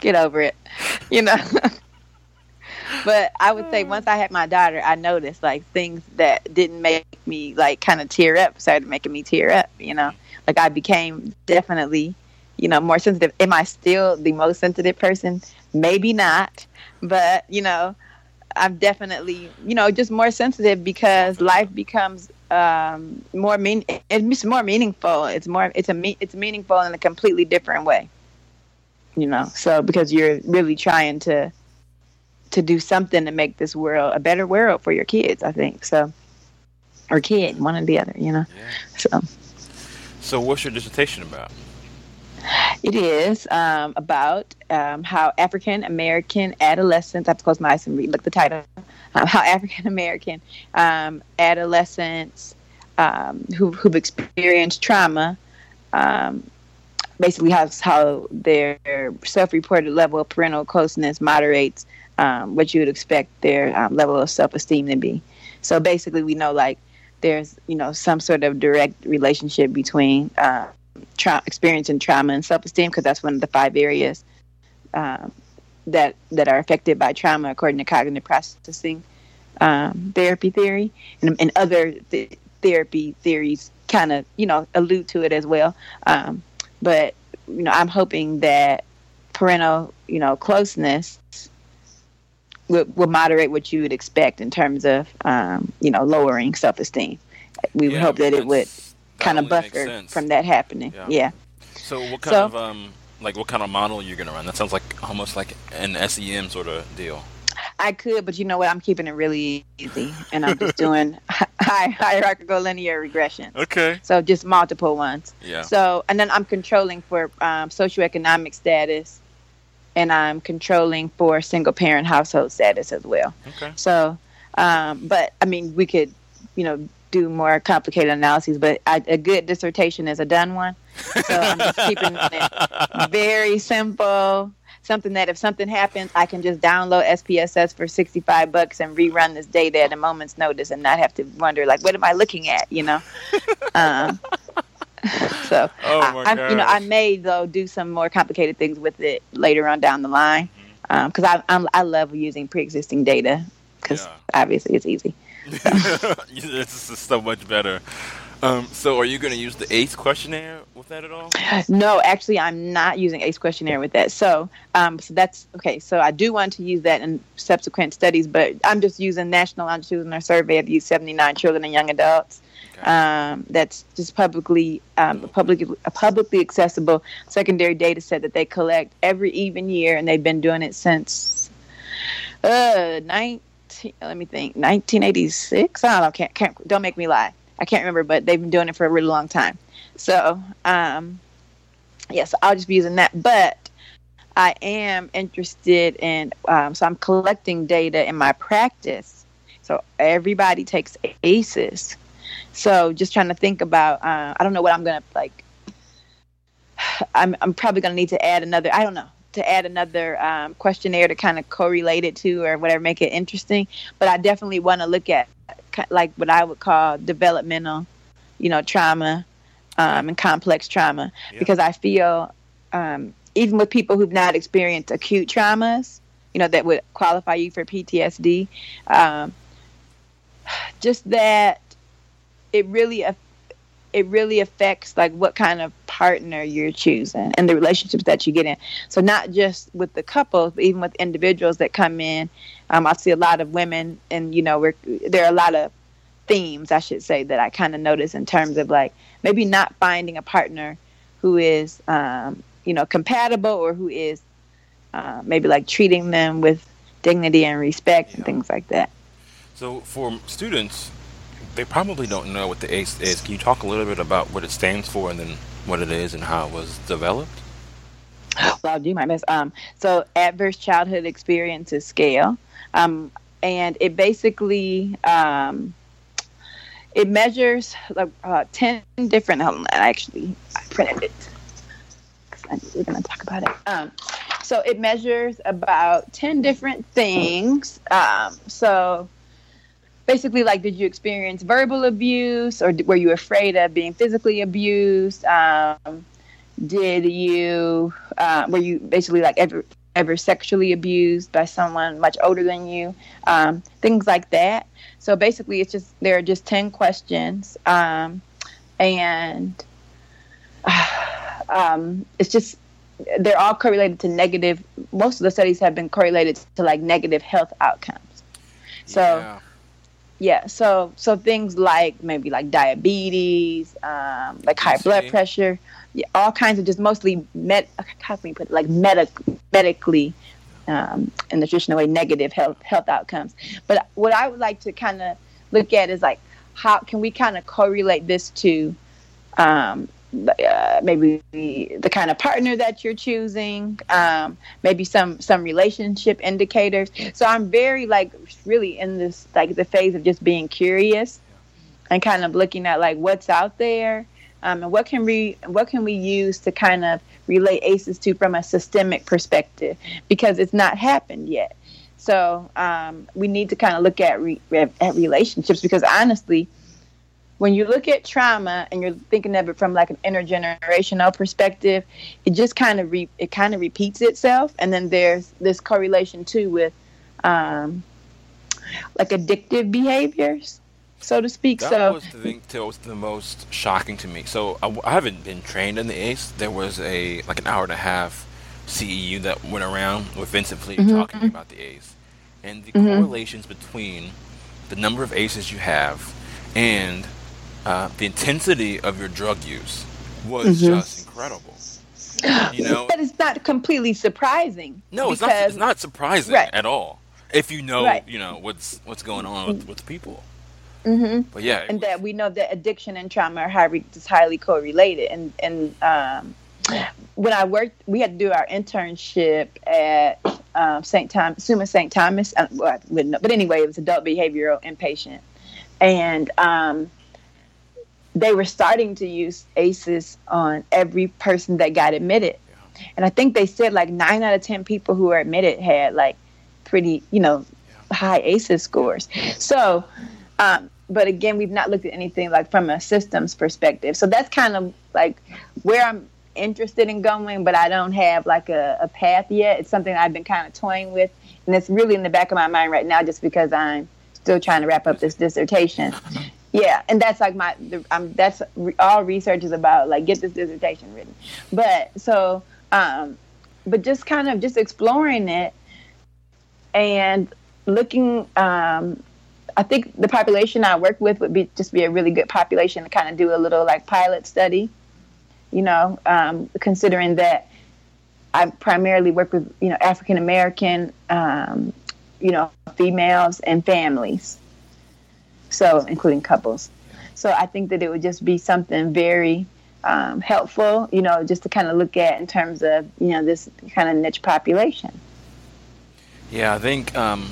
get over it, you know. but I would say once I had my daughter, I noticed like things that didn't make me like kind of tear up started making me tear up. You know, like I became definitely, you know, more sensitive. Am I still the most sensitive person? Maybe not, but you know, I'm definitely, you know, just more sensitive because life becomes um, more mean. It's more meaningful. It's more. It's a. Me, it's meaningful in a completely different way. You know. So because you're really trying to to do something to make this world a better world for your kids. I think so. Or kid, one or the other. You know. Yeah. So. So what's your dissertation about? It is um, about um, how African American adolescents. I have to close my eyes and read. Look the title. Um, how African American um, adolescents um, who, who've experienced trauma, um, basically how how their self-reported level of parental closeness moderates what you would expect their level of self-esteem to be. So basically, we know like there's you know some sort of direct relationship between uh, tra- experiencing trauma and self-esteem because that's one of the five areas um, that that are affected by trauma according to cognitive processing um, therapy theory and, and other th- therapy theories kind of you know allude to it as well um, but you know i'm hoping that parental you know closeness will, will moderate what you would expect in terms of um, you know lowering self-esteem we yeah, would hope that it would kind of buffer from that happening. Yeah. yeah. So what kind so, of um like what kind of model you're gonna run? That sounds like almost like an SEM sort of deal. I could, but you know what? I'm keeping it really easy, and I'm just doing high, hierarchical linear regression. Okay. So just multiple ones. Yeah. So and then I'm controlling for um, socioeconomic status, and I'm controlling for single parent household status as well. Okay. So, um, but I mean, we could, you know, do more complicated analyses, but I, a good dissertation is a done one. So I'm just keeping it very simple. Something that if something happens, I can just download SPSS for 65 bucks and rerun this data at a moment's notice and not have to wonder, like, what am I looking at, you know? um, so, oh I, I, you know, I may, though, do some more complicated things with it later on down the line because um, I, I love using pre existing data because yeah. obviously it's easy. this is so much better. Um, so, are you going to use the ACE questionnaire with that at all? No, actually, I'm not using ACE questionnaire with that. So, um, so that's okay. So, I do want to use that in subsequent studies, but I'm just using National Longitudinal Survey of these 79 children and young adults. Okay. Um, that's just publicly, um, publicly, a publicly accessible secondary data set that they collect every even year, and they've been doing it since uh, 19, let me think, 1986. I don't know. Can't, can't don't make me lie. I can't remember, but they've been doing it for a really long time. So, um, yes, I'll just be using that. But I am interested in, um, so I'm collecting data in my practice. So everybody takes ACEs. So just trying to think about, uh, I don't know what I'm going to like. I'm, I'm probably going to need to add another, I don't know, to add another um, questionnaire to kind of correlate it to or whatever, make it interesting. But I definitely want to look at like what I would call developmental, you know, trauma um, and complex trauma yeah. because I feel um, even with people who've not experienced acute traumas, you know, that would qualify you for PTSD, um, just that it really it really affects like what kind of partner you're choosing and the relationships that you get in. So not just with the couples, but even with individuals that come in. Um, I see a lot of women, and you know, we're, there are a lot of themes, I should say, that I kind of notice in terms of like maybe not finding a partner who is, um, you know, compatible or who is uh, maybe like treating them with dignity and respect yeah. and things like that. So for students they probably don't know what the ACE is. Can you talk a little bit about what it stands for and then what it is and how it was developed? Well, do my best. Um, so, Adverse Childhood Experiences Scale, um, and it basically um, it measures uh, ten different. Hold on, actually, I printed it. We're going to talk about it. Um, so it measures about ten different things. Um, so basically like did you experience verbal abuse or were you afraid of being physically abused? Um, did you uh, were you basically like ever ever sexually abused by someone much older than you? Um, things like that. So basically it's just there are just 10 questions um, and um, it's just they're all correlated to negative most of the studies have been correlated to like negative health outcomes. So yeah yeah so so things like maybe like diabetes um, like high blood pressure yeah, all kinds of just mostly med how can we put it, like medic medically um, in the traditional way negative health health outcomes. But what i would like to kind of look at is like how can we kind of correlate this to um, uh, maybe the kind of partner that you're choosing, um, maybe some some relationship indicators. So I'm very like really in this like the phase of just being curious and kind of looking at like what's out there um, and what can we what can we use to kind of relate ACEs to from a systemic perspective because it's not happened yet. So um, we need to kind of look at re- at relationships because honestly when you look at trauma and you're thinking of it from like an intergenerational perspective, it just kind of re- it kind of repeats itself, and then there's this correlation too with um, like addictive behaviors, so to speak. That so was the thing that was the most shocking to me. So I, I haven't been trained in the ACE. There was a like an hour and a half CEU that went around with Vincent Felitti mm-hmm. talking about the ACE and the mm-hmm. correlations between the number of ACEs you have and uh, the intensity of your drug use was mm-hmm. just incredible. You know, but it's not completely surprising. No, it's not. It's not surprising right. at all if you know, right. you know what's what's going on with, with people. Mm-hmm. But yeah, and was, that we know that addiction and trauma are highly, just highly correlated. And and um, when I worked, we had to do our internship at um, St. Thomas, Summa St. Thomas. Uh, well, but anyway, it was adult behavioral inpatient, and um, they were starting to use ACEs on every person that got admitted. Yeah. And I think they said like nine out of 10 people who were admitted had like pretty, you know, yeah. high ACEs scores. So, um, but again, we've not looked at anything like from a systems perspective. So that's kind of like where I'm interested in going, but I don't have like a, a path yet. It's something I've been kind of toying with. And it's really in the back of my mind right now just because I'm still trying to wrap up this dissertation. Yeah, and that's like my um, that's re- all research is about like get this dissertation written. But so um but just kind of just exploring it and looking um I think the population I work with would be just be a really good population to kind of do a little like pilot study. You know, um, considering that I primarily work with you know African American, um, you know, females and families, so including couples. So I think that it would just be something very um, helpful, you know, just to kind of look at in terms of you know this kind of niche population. Yeah, I think um,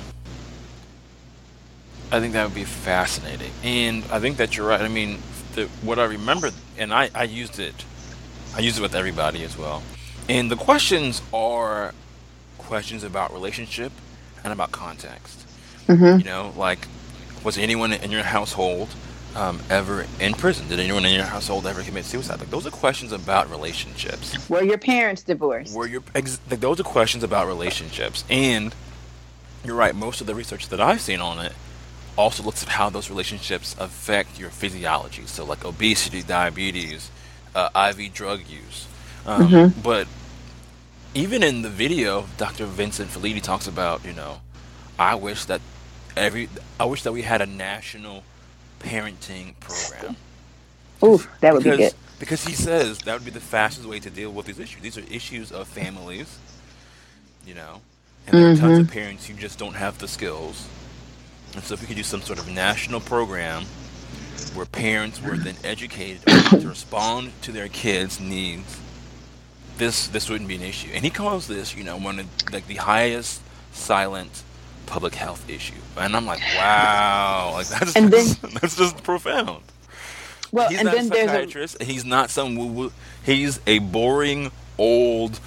I think that would be fascinating, and I think that you're right. I mean, the, what I remember, and I, I used it, I used it with everybody as well. And the questions are questions about relationship and about context. Mm-hmm. You know, like, was anyone in your household um, ever in prison? Did anyone in your household ever commit suicide? Like, those are questions about relationships. Were your parents divorced? Were your ex- like, those are questions about relationships, and you're right. Most of the research that I've seen on it also looks at how those relationships affect your physiology. So, like obesity, diabetes, uh, IV drug use. Um, mm-hmm. But even in the video, Dr. Vincent Felitti talks about, you know, I wish that every, I wish that we had a national parenting program. Ooh, that would because, be good. Because he says that would be the fastest way to deal with these issues. These are issues of families, you know, and there mm-hmm. are tons of mm-hmm. parents who just don't have the skills and so if we could do some sort of national program where parents were then educated to respond to their kids' needs, this this wouldn't be an issue. And he calls this, you know, one of like the highest silent public health issue. And I'm like, wow, like that's and just, then, that's just profound. Well, he's and then a psychiatrist. There's a, he's not some woo woo. He's a boring old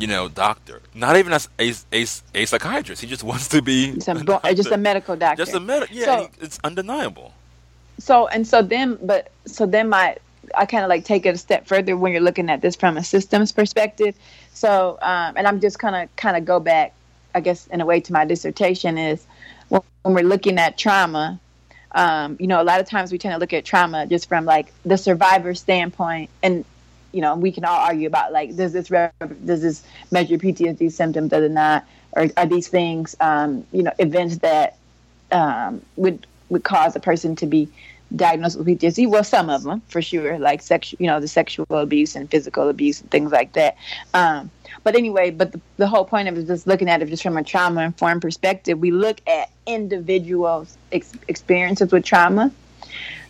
you know, doctor. Not even a, a, a, a psychiatrist. He just wants to be just a, just a medical doctor. Just a medical. Yeah, so, he, it's undeniable. So and so then, but so then my I kind of like take it a step further when you're looking at this from a systems perspective. So um, and I'm just kind of kind of go back, I guess, in a way to my dissertation is when, when we're looking at trauma. Um, you know, a lot of times we tend to look at trauma just from like the survivor standpoint, and you know, we can all argue about like, does this does this measure PTSD symptoms, does it not, or are these things, um, you know, events that um, would would cause a person to be diagnosed with PTSD? Well, some of them for sure, like sexual, you know, the sexual abuse and physical abuse and things like that. Um, but anyway, but the, the whole point of just looking at it just from a trauma informed perspective. We look at individuals' ex- experiences with trauma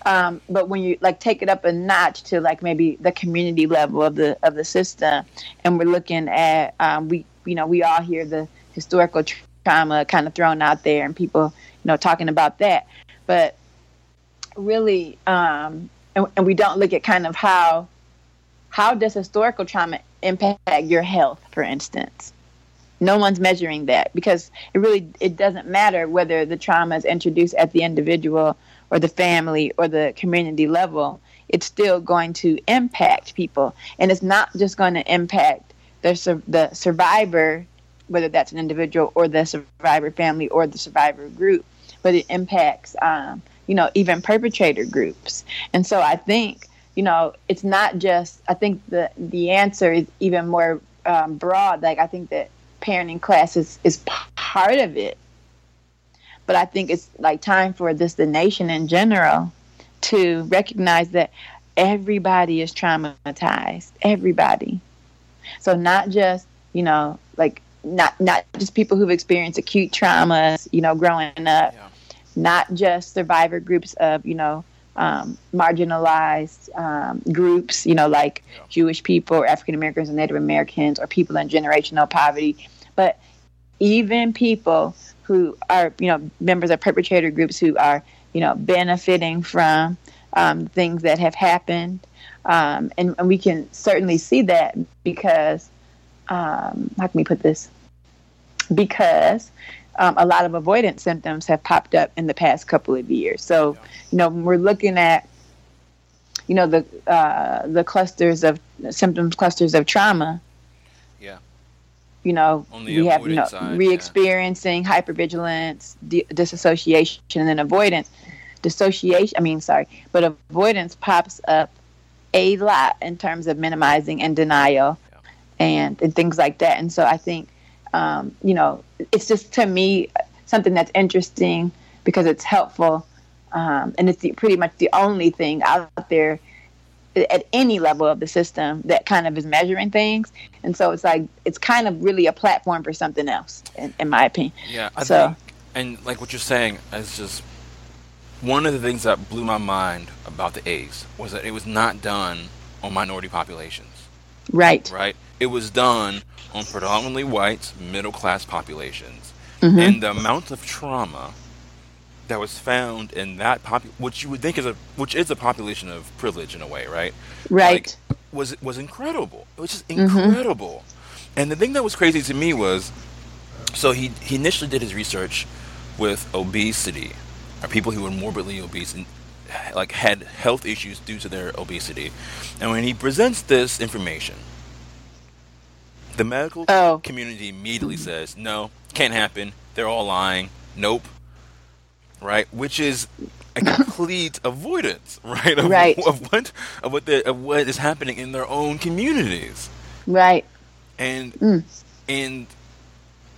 um, but when you like take it up a notch to like maybe the community level of the of the system, and we're looking at um, we you know we all hear the historical trauma kind of thrown out there and people you know talking about that, but really um, and, and we don't look at kind of how how does historical trauma impact your health, for instance no one's measuring that because it really it doesn't matter whether the trauma is introduced at the individual or the family or the community level, it's still going to impact people. And it's not just going to impact the, the survivor, whether that's an individual or the survivor family or the survivor group, but it impacts, um, you know, even perpetrator groups. And so I think, you know, it's not just, I think the, the answer is even more um, broad. Like, I think that parenting classes is part of it but I think it's like time for this, the nation in general, to recognize that everybody is traumatized. Everybody. So not just, you know, like not not just people who've experienced acute traumas, you know, growing up, yeah. not just survivor groups of, you know, um, marginalized um, groups, you know, like yeah. Jewish people or African Americans or Native Americans or people in generational poverty, but even people who are you know members of perpetrator groups who are you know benefiting from um, things that have happened. Um, and, and, we can certainly see that because, um, how can we put this? Because um, a lot of avoidance symptoms have popped up in the past couple of years. So, you know, when we're looking at, you know, the uh, the clusters of symptoms clusters of trauma. Yeah. You know, we have you know, side, re-experiencing yeah. hypervigilance, di- disassociation, and then avoidance. Dissociation, I mean, sorry, but avoidance pops up a lot in terms of minimizing and denial, yeah. and and things like that. And so I think um, you know, it's just to me something that's interesting because it's helpful, um, and it's the, pretty much the only thing out there at any level of the system that kind of is measuring things. And so it's like it's kind of really a platform for something else, in, in my opinion. Yeah, I so, think, and like what you're saying is just one of the things that blew my mind about the ACEs was that it was not done on minority populations. Right. Right. It was done on predominantly white middle class populations, mm-hmm. and the amount of trauma that was found in that pop, which you would think is a which is a population of privilege in a way, right? Right. Like, was was incredible. It was just mm-hmm. incredible. Mm-hmm. And the thing that was crazy to me was, so he he initially did his research with obesity, or people who were morbidly obese and like had health issues due to their obesity. And when he presents this information, the medical oh. community immediately says, "No, can't happen. They're all lying. Nope." Right, which is a complete avoidance, right? Of, right. Of what of what the, of what is happening in their own communities. Right. And mm. and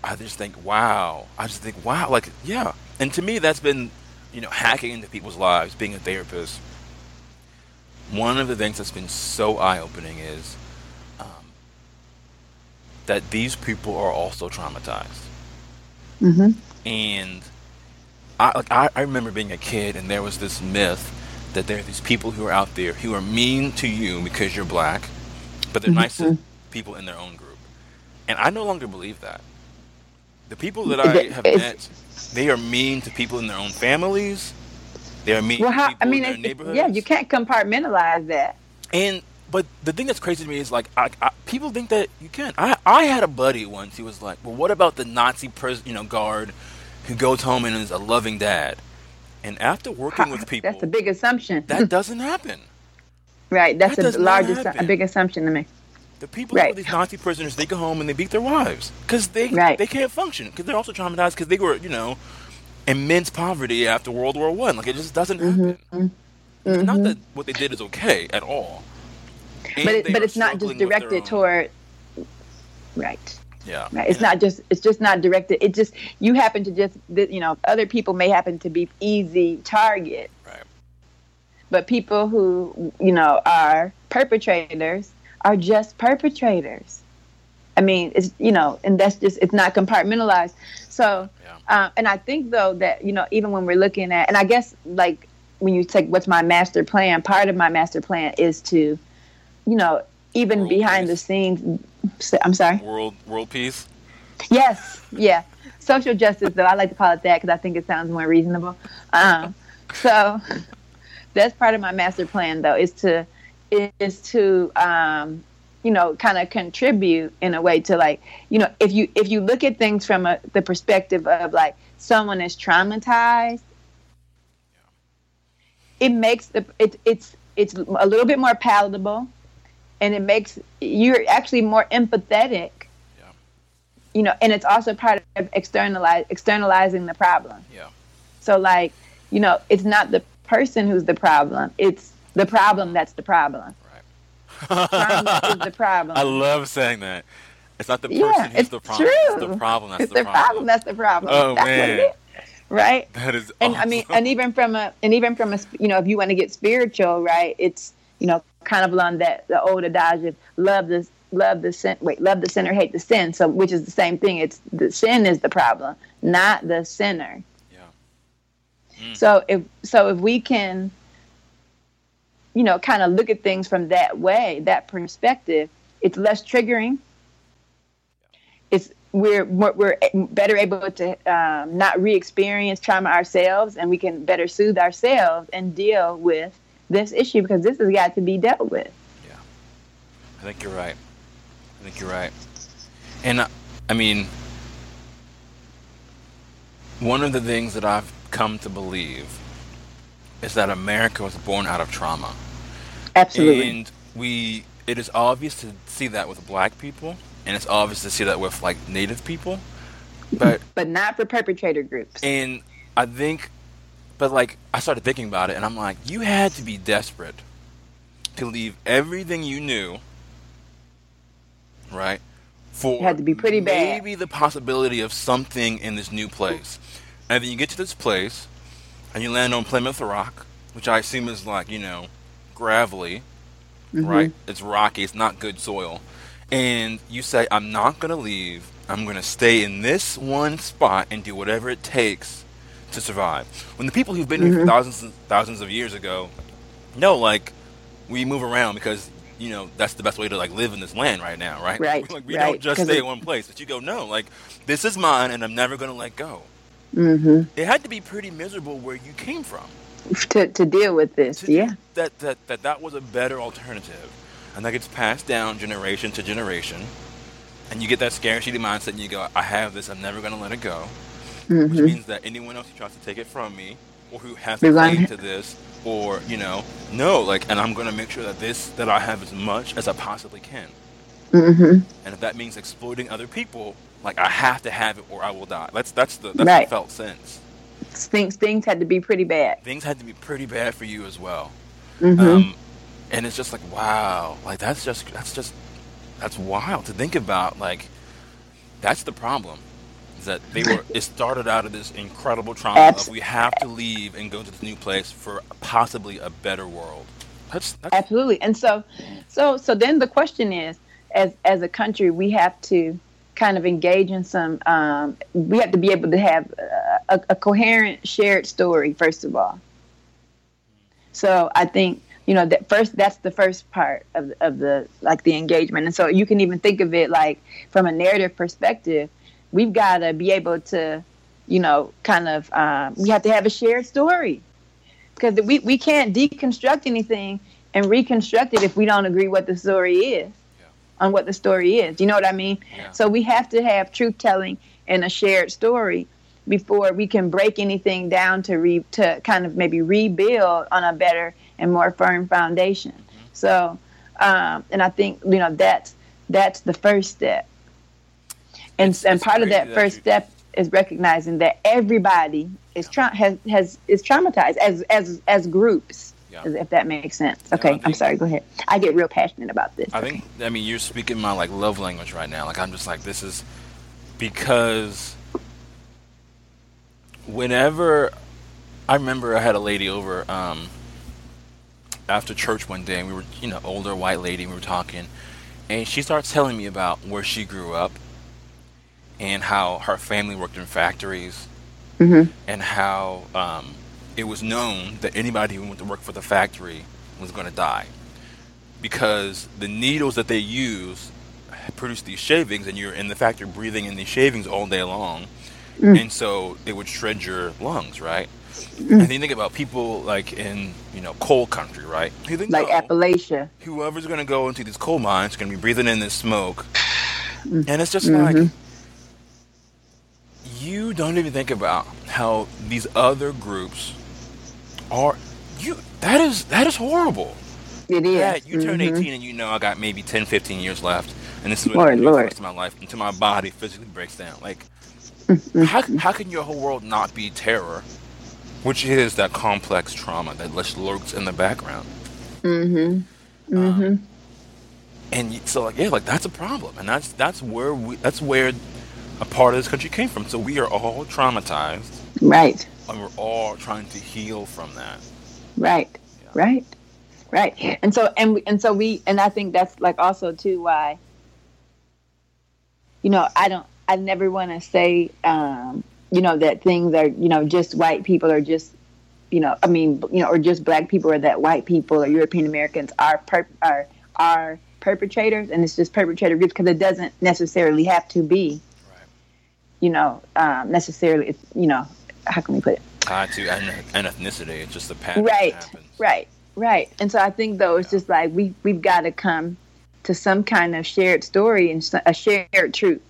I just think, wow. I just think, wow. Like, yeah. And to me, that's been, you know, hacking into people's lives. Being a therapist. One of the things that's been so eye opening is that these people are also traumatized. Mm-hmm. And I, like, I, I remember being a kid, and there was this myth that there are these people who are out there who are mean to you because you're black, but they're mm-hmm. nice to people in their own group. And I no longer believe that. The people that I have met, they are mean to people in their own families. They are mean well, how, I mean, Yeah, you can't compartmentalize that. And but the thing that's crazy to me is like I, I, people think that you can. I I had a buddy once. He was like, "Well, what about the Nazi prison, you know guard who goes home and is a loving dad?" And after working with people, that's a big assumption. that doesn't happen. Right. That's that a large, a big assumption to me. The people right. these Nazi prisoners, they go home and they beat their wives because they right. they can't function because they're also traumatized because they were you know immense poverty after World War One. Like it just doesn't mm-hmm. happen. Mm-hmm. Not that what they did is okay at all but it, but it's not just directed toward right yeah right. it's yeah. not just it's just not directed it just you happen to just you know other people may happen to be easy target right but people who you know are perpetrators are just perpetrators i mean it's you know and that's just it's not compartmentalized so yeah. uh, and i think though that you know even when we're looking at and i guess like when you take what's my master plan part of my master plan is to you know, even world behind peace. the scenes. I'm sorry. World world peace. Yes. Yeah. Social justice, though I like to call it that because I think it sounds more reasonable. Um, so that's part of my master plan, though, is to is to um, you know kind of contribute in a way to like you know if you if you look at things from a, the perspective of like someone is traumatized it makes the it, it's it's a little bit more palatable and it makes you're actually more empathetic. Yeah. you know and it's also part of externalize externalizing the problem. Yeah. So like you know it's not the person who's the problem it's the problem that's the problem. Right. The problem i love saying that. It's not the person yeah, who's the problem true. it's the problem that's it's the, the problem. problem. that's the problem. Oh that's man. Right? That is and i mean and even from a and even from a you know if you want to get spiritual right it's you know kind of along that the old adage of love the love the sin wait love the sinner hate the sin. So which is the same thing. It's the sin is the problem not the sinner. Yeah. Mm. so if so if we can you know kind of look at things from that way that perspective it's less triggering. It's we're we're better able to um, not re-experience trauma ourselves and we can better soothe ourselves and deal with this issue because this has got to be dealt with. Yeah, I think you're right. I think you're right. And uh, I mean, one of the things that I've come to believe is that America was born out of trauma. Absolutely. And we, it is obvious to see that with black people, and it's obvious to see that with like native people, but but not for perpetrator groups. And I think, but like I started thinking about it, and I'm like, you had to be desperate to leave everything you knew, right? For it had to be pretty bad. Maybe the possibility of something in this new place, and then you get to this place, and you land on Plymouth Rock, which I assume is like you know, gravelly, mm-hmm. right? It's rocky. It's not good soil, and you say, "I'm not gonna leave. I'm gonna stay in this one spot and do whatever it takes to survive." When the people who've been mm-hmm. here for thousands and thousands of years ago, no, like we move around because you know that's the best way to like live in this land right now, right? Right. like we right. don't just stay in one place, but you go, no, like this is mine, and I'm never gonna let go. Mm-hmm. It had to be pretty miserable where you came from. To, to deal with this, to, yeah. That, that that that was a better alternative, and that gets passed down generation to generation, and you get that scarcity mindset, and you go, I have this, I'm never gonna let it go, mm-hmm. which means that anyone else who tries to take it from me, or who has a claim to this, or you know, no, like, and I'm gonna make sure that this that I have as much as I possibly can. Mm-hmm. And if that means exploiting other people, like I have to have it or I will die. That's that's the that's right. the felt sense. Things things had to be pretty bad. Things had to be pretty bad for you as well. Mm-hmm. Um, and it's just like wow, like that's just that's just that's wild to think about. Like that's the problem. Is that they were it started out of this incredible trauma Abs- of we have to leave and go to this new place for possibly a better world. That's, that's absolutely. And so so so then the question is as as a country we have to kind of engage in some um, we have to be able to have a, a, coherent shared story first of all so i think you know that first that's the first part of, of the like the engagement and so you can even think of it like from a narrative perspective we've got to be able to you know kind of um, we have to have a shared story because we, we can't deconstruct anything and reconstruct it if we don't agree what the story is on what the story is. You know what I mean? Yeah. So we have to have truth telling and a shared story before we can break anything down to re to kind of maybe rebuild on a better and more firm foundation. Mm-hmm. So, um, and I think you know that's that's the first step. And it's, and it's part of that, that first you... step is recognizing that everybody is tra- has has is traumatized as as as groups yeah. If that makes sense. Okay, think, I'm sorry. Go ahead. I get real passionate about this. I okay. think. I mean, you're speaking my like love language right now. Like I'm just like this is because whenever I remember I had a lady over um, after church one day, and we were you know older white lady. And we were talking, and she starts telling me about where she grew up and how her family worked in factories mm-hmm. and how um, it was known that anybody who went to work for the factory was going to die because the needles that they use produce these shavings and you're in the factory breathing in these shavings all day long mm. and so it would shred your lungs right mm. and then you think about people like in you know coal country right think, like oh, appalachia whoever's going to go into these coal mines is going to be breathing in this smoke mm. and it's just mm-hmm. like you don't even think about how these other groups are you that is that is horrible. It is. Yeah, you turn mm-hmm. 18 and you know I got maybe 10, 15 years left, and this is what the rest of my life until my body physically breaks down. Like, mm-hmm. how how can your whole world not be terror, which is that complex trauma that just lurks in the background? Mm-hmm. Mm-hmm. Um, and so, like, yeah, like that's a problem, and that's that's where we that's where a part of this country came from. So we are all traumatized, right? and we're all trying to heal from that. Right, yeah. right, right. And so and we, and so we and I think that's like also too why. You know, I don't. I never want to say, um, you know, that things are, you know, just white people are just, you know, I mean, you know, or just black people or that white people or European Americans are per, are are perpetrators, and it's just perpetrator groups because it doesn't necessarily have to be. You know, um, necessarily, it's, you know, how can we put it? Tied to an, an ethnicity. It's just a pattern. Right. Right. Right. And so I think though it's just like we we've got to come to some kind of shared story and a shared truth.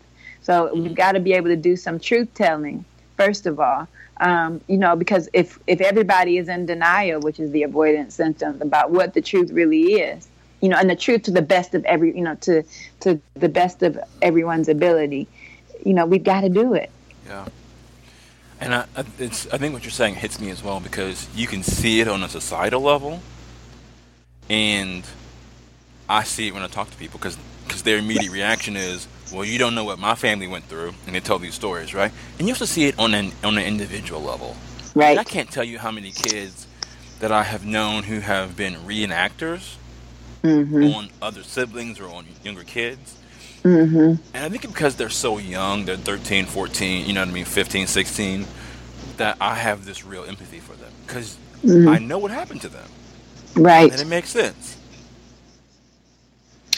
So we've got to be able to do some truth telling first of all. Um, you know, because if if everybody is in denial, which is the avoidance symptom about what the truth really is, you know, and the truth to the best of every, you know, to to the best of everyone's ability, you know, we've got to do it. Yeah. And I, it's, I think what you're saying hits me as well because you can see it on a societal level, and I see it when I talk to people because because their immediate reaction is, well, you don't know what my family went through, and they tell these stories, right? And you also see it on an on an individual level. Right. And I can't tell you how many kids that I have known who have been reenactors mm-hmm. on other siblings or on younger kids. Mm-hmm. And I think because they're so young, they're 13, 14, you know what I mean, 15, 16, that I have this real empathy for them because mm-hmm. I know what happened to them. Right. And it makes sense.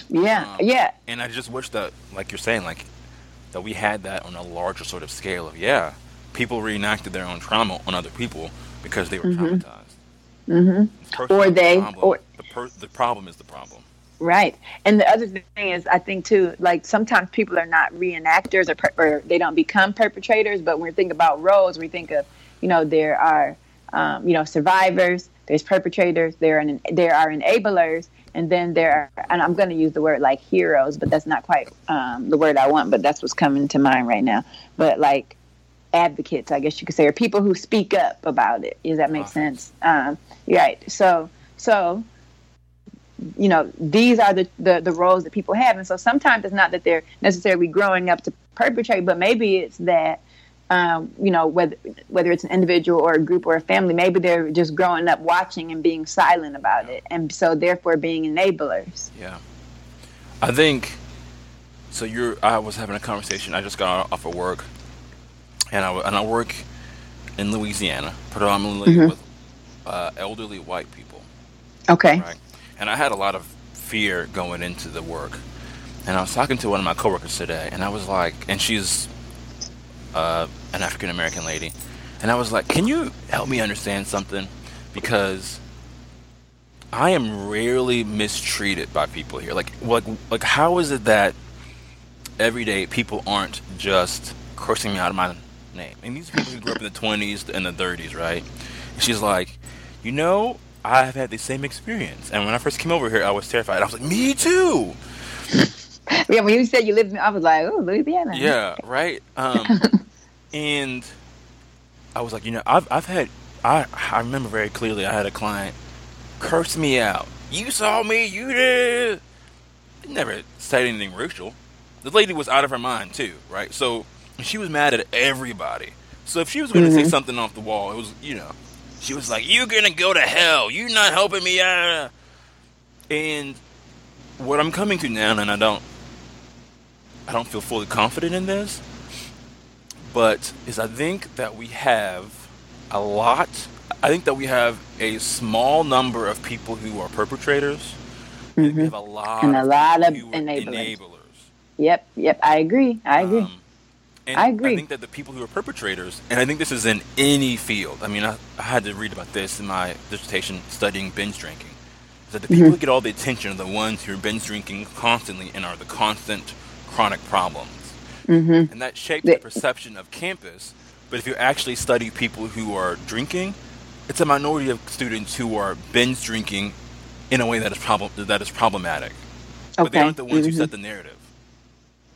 Yeah, um, yeah. And I just wish that, like you're saying, like that we had that on a larger sort of scale of yeah, people reenacted their own trauma on other people because they were mm-hmm. traumatized. Mm-hmm. Or they, the or the, per, the problem is the problem. Right, and the other thing is, I think too, like sometimes people are not reenactors or, per, or they don't become perpetrators. But when we think about roles, we think of, you know, there are, um, you know, survivors. There's perpetrators. There are there are enablers, and then there are, and I'm going to use the word like heroes, but that's not quite um, the word I want, but that's what's coming to mind right now. But like advocates, I guess you could say, or people who speak up about it. Does that make sense? Um, right. So, so you know, these are the, the the roles that people have, and so sometimes it's not that they're necessarily growing up to perpetrate, but maybe it's that um, you know, whether whether it's an individual or a group or a family, maybe they're just growing up watching and being silent about it, and so therefore being enablers. Yeah, I think. So you're. I was having a conversation. I just got off of work, and I and I work in Louisiana, predominantly mm-hmm. with uh, elderly white people. Okay. Right, and I had a lot of fear going into the work, and I was talking to one of my coworkers today, and I was like, and she's uh, an African American lady, and I was like, "Can you help me understand something?" Because I am rarely mistreated by people here. Like, like, like, how is it that every day people aren't just cursing me out of my name? And these people who grew up in the 20s and the 30s, right? And she's like, you know, I have had the same experience. And when I first came over here, I was terrified. I was like, me too. yeah, when you said you lived in, I was like, oh, Louisiana. Yeah, right. Um, and I was like, you know, I've I've had I I remember very clearly I had a client curse me out. You saw me, you did. Never said anything racial. The lady was out of her mind too, right? So she was mad at everybody. So if she was going to mm-hmm. say something off the wall, it was you know, she was like, "You're gonna go to hell. You're not helping me out." And what I'm coming to now, and I don't I don't feel fully confident in this, but is I think that we have a lot. I think that we have a small number of people who are perpetrators. Mm-hmm. And we have a lot and a lot of enablers. enablers. Yep, yep, I agree. I agree. Um, I agree. I think that the people who are perpetrators, and I think this is in any field. I mean, I, I had to read about this in my dissertation studying binge drinking. Is that the people mm-hmm. who get all the attention are the ones who are binge drinking constantly and are the constant chronic problems. Mm-hmm. And that shapes the perception of campus. But if you actually study people who are drinking, it's a minority of students who are binge drinking in a way that is problem that is problematic. Okay. But they aren't the ones mm-hmm. who set the narrative,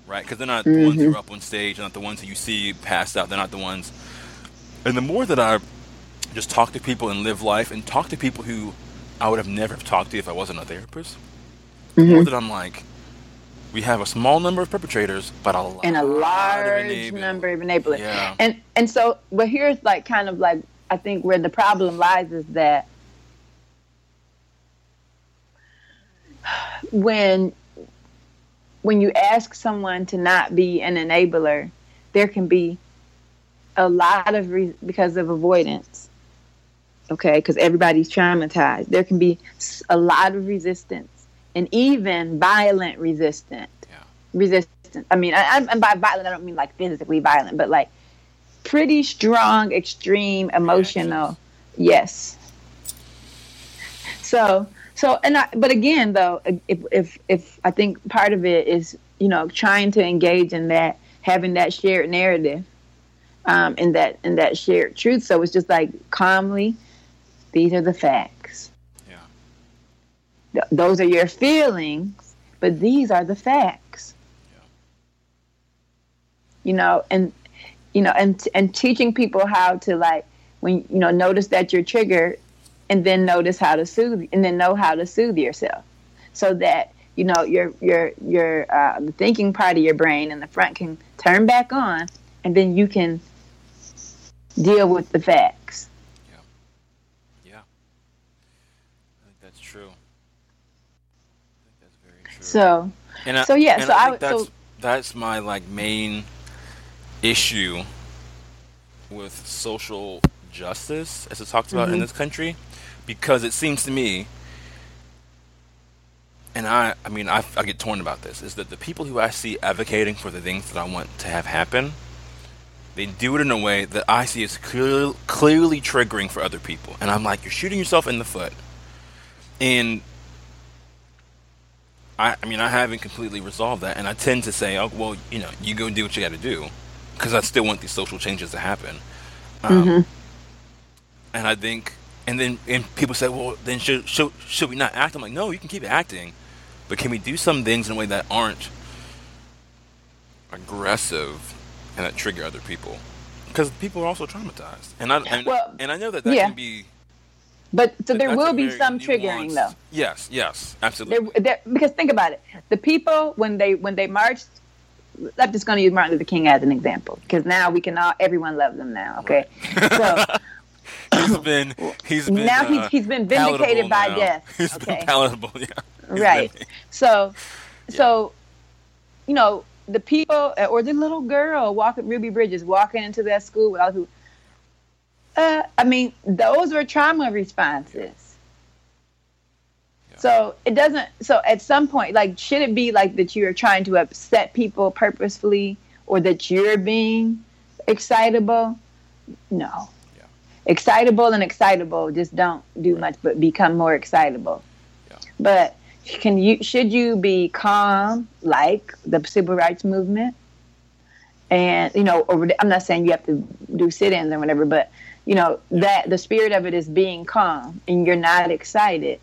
right? Because they're not mm-hmm. the ones who mm-hmm. are up on stage, they're not the ones who you see passed out. They're not the ones. And the more that I just talk to people and live life, and talk to people who I would have never talked to if I wasn't a therapist, the more mm-hmm. that I'm like, we have a small number of perpetrators, but a and a large of number of enablers. Yeah. And and so, but here's like kind of like I think where the problem lies is that when when you ask someone to not be an enabler, there can be a lot of re- because of avoidance. Okay, because everybody's traumatized. There can be a lot of resistance and even violent resistant. Yeah. Resistant. I mean, I, and by violent, I don't mean like physically violent, but like pretty strong, extreme, emotional. Yes. So so and I, but again though, if if if I think part of it is you know trying to engage in that having that shared narrative, um, in that in that shared truth. So it's just like calmly, these are the facts. Yeah. Th- those are your feelings, but these are the facts. Yeah. You know, and you know, and and teaching people how to like when you know notice that you're triggered, and then notice how to soothe, and then know how to soothe yourself, so that you know your your your uh, the thinking part of your brain in the front can turn back on, and then you can deal with the facts. Yeah. Yeah. I think that's true. I think that's very true. So And I, So, yeah, so I I that's so- that's my like main issue with social justice as it's talked about in Mhm. this country, because it seems to me, and I I mean I, I get torn about this, is that the people who I see advocating for the things that I want to have happen, they do it in a way that I see as clear, clearly triggering for other people, and I'm like, you're shooting yourself in the foot, and I, I mean, I haven't completely resolved that, and I tend to say, oh, well, you know, you go do what you got to do, because I still want these social changes to happen. Um, Mhm. And I think, and then and people say, well, then should, should should we not act? I'm like, no, you can keep acting, but can we do some things in a way that aren't aggressive and that trigger other people? Because people are also traumatized, and I and, Well, and I know that that yeah. can be. But so there will be very some triggering though. Yes, yes, absolutely. there, because think about it, the people when they when they marched. I'm just going to use Martin Luther King as an example because now we can all everyone loves them now. Okay, so he's been he's been now uh, he's he's been vindicated by now. death. He's okay, been palatable, yeah. He's right. been- So, so, you know, the people uh, or the little girl walking Ruby Bridges walking into that school with all who. Uh, I mean, those were trauma responses. So it doesn't. So at some point, like, should it be like that you're trying to upset people purposefully, or that you're being excitable? No. Excitable and excitable just don't do much, but become more excitable. Yeah. But can you should you be calm like the civil rights movement? And you know, or I'm not saying you have to do sit-ins or whatever, but you know that the spirit of it is being calm, and you're not excited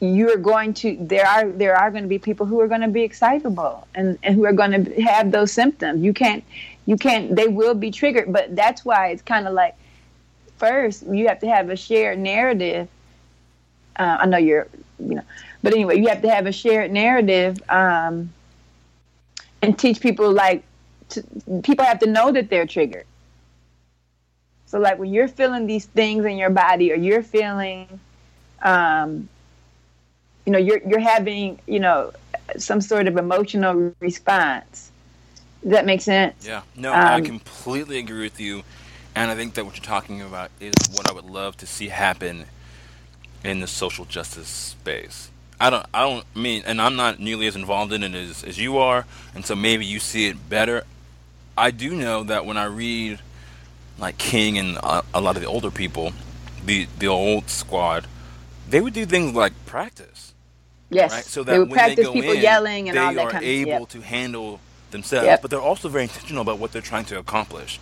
you're going to there are there are going to be people who are going to be excitable and, and who are going to have those symptoms you can't you can't they will be triggered but that's why it's kind of like first you have to have a shared narrative. Uh, i know you're you know but anyway you have to have a shared narrative um, and teach people like to, people have to know that they're triggered. So like when you're feeling these things in your body or you're feeling um, you know you're you're having you know some sort of emotional response does that make sense Yeah, no, I Um, completely agree with you, and I think that what you're talking about is what I would love to see happen in the social justice space. I don't, I don't I mean, and I'm not nearly as involved in it as, as you are, and so maybe you see it better. I do know that when I read like King and a, a lot of the older people, the the old squad, they would do things like practice yes right? So that they would when practice they go people in, yelling and they all that are kind of able stuff to handle themselves, Yep. but they're also very intentional about what they're trying to accomplish.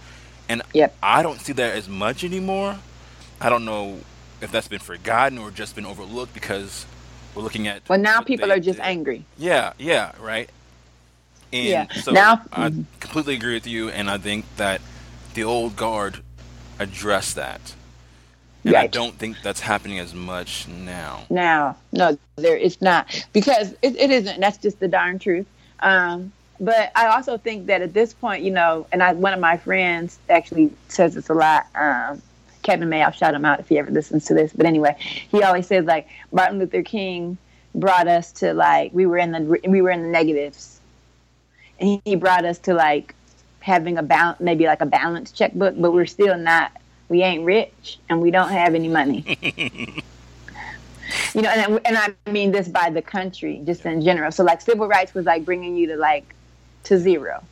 And Yep. I don't see that as much anymore. I don't know if that's been forgotten or just been overlooked because we're looking at. well now people they are just angry Yeah, yeah, right. And Yeah. so Now- I Mhm. completely agree with you, and I think that the old guard addressed that. And I don't think that's happening as much now. now no there it's not because it, it isn't that's just the darn truth um but i also think that at this point you know and i one of my friends actually says this a lot um kevin may i'll shout him out if he ever listens to this but anyway he always says like martin luther king brought us to like we were in the we were in the negatives and he, he brought us to like having a balance maybe like a balanced checkbook but we're still not we ain't rich and we don't have any money you know, and, and I mean this by the country, just in general. So like civil rights was like bringing you to like to zero.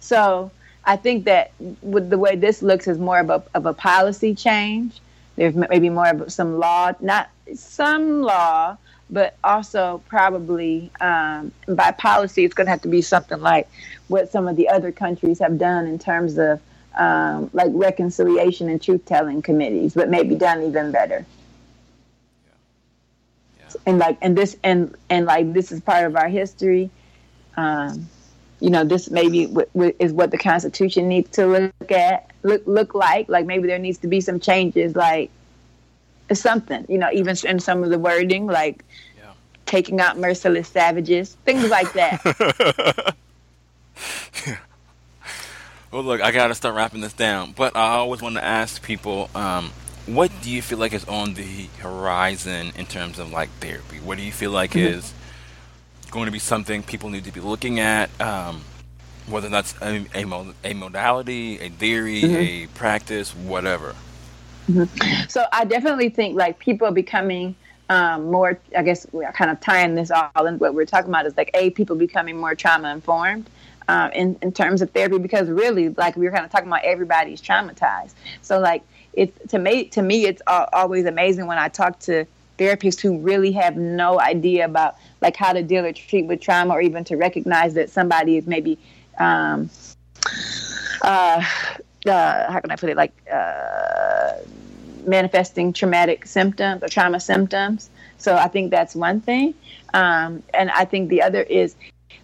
So I think that with the way this looks is more of a of a policy change there's maybe more of some law, not some law, but also probably um, by policy, it's going to have to be something like what some of the other countries have done in terms of um, like reconciliation and truth telling committees, but maybe done even better. Yeah. Yeah. And like, and this, and and like, this is part of our history. Um, you know, this maybe w- w- is what the Constitution needs to look at, look look like. Like maybe there needs to be some changes, like something. You know, even in some of the wording, like yeah. taking out merciless savages, things like that. Well, look, I gotta start wrapping this down, but I always want to ask people, um, what do you feel like is on the horizon in terms of like therapy? What do you feel like mm-hmm. is going to be something people need to be looking at? Um, whether that's a, a, a, modality, a theory, mm-hmm. a practice, whatever. Mm-hmm. So I definitely think like people are becoming um, more. I guess we're kind of tying this all in. What we're talking about is like a people becoming more trauma informed uh, in, in terms of therapy because really like we were kind of talking about everybody's traumatized so like it's to me to me it's always amazing when i talk to therapists who really have no idea about like how to deal or treat with trauma or even to recognize that somebody is maybe um, uh, uh, how can i put it like uh, manifesting traumatic symptoms or trauma symptoms so i think that's one thing um, and i think the other is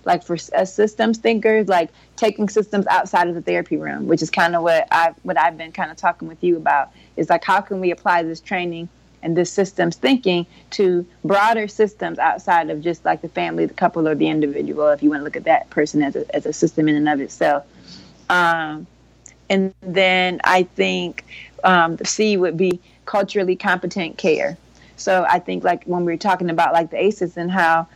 like for as systems thinkers, like taking systems outside of the therapy room, which is kind of what I what I've been kind of talking with you about. Is like how can we apply this training and this systems thinking to broader systems outside of just like the family, the couple, or the individual. If you want to look at that person as a as a system in and of itself. Um, and then I think um, the C would be culturally competent care. So I think like when we are talking about like the ACEs and how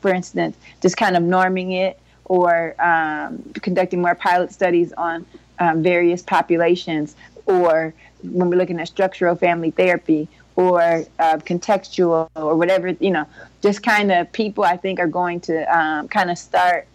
for instance, just kind of norming it or um, conducting more pilot studies on um, various populations, or when we're looking at structural family therapy or uh, contextual or whatever, you know, just kind of people I think are going to um, kind of start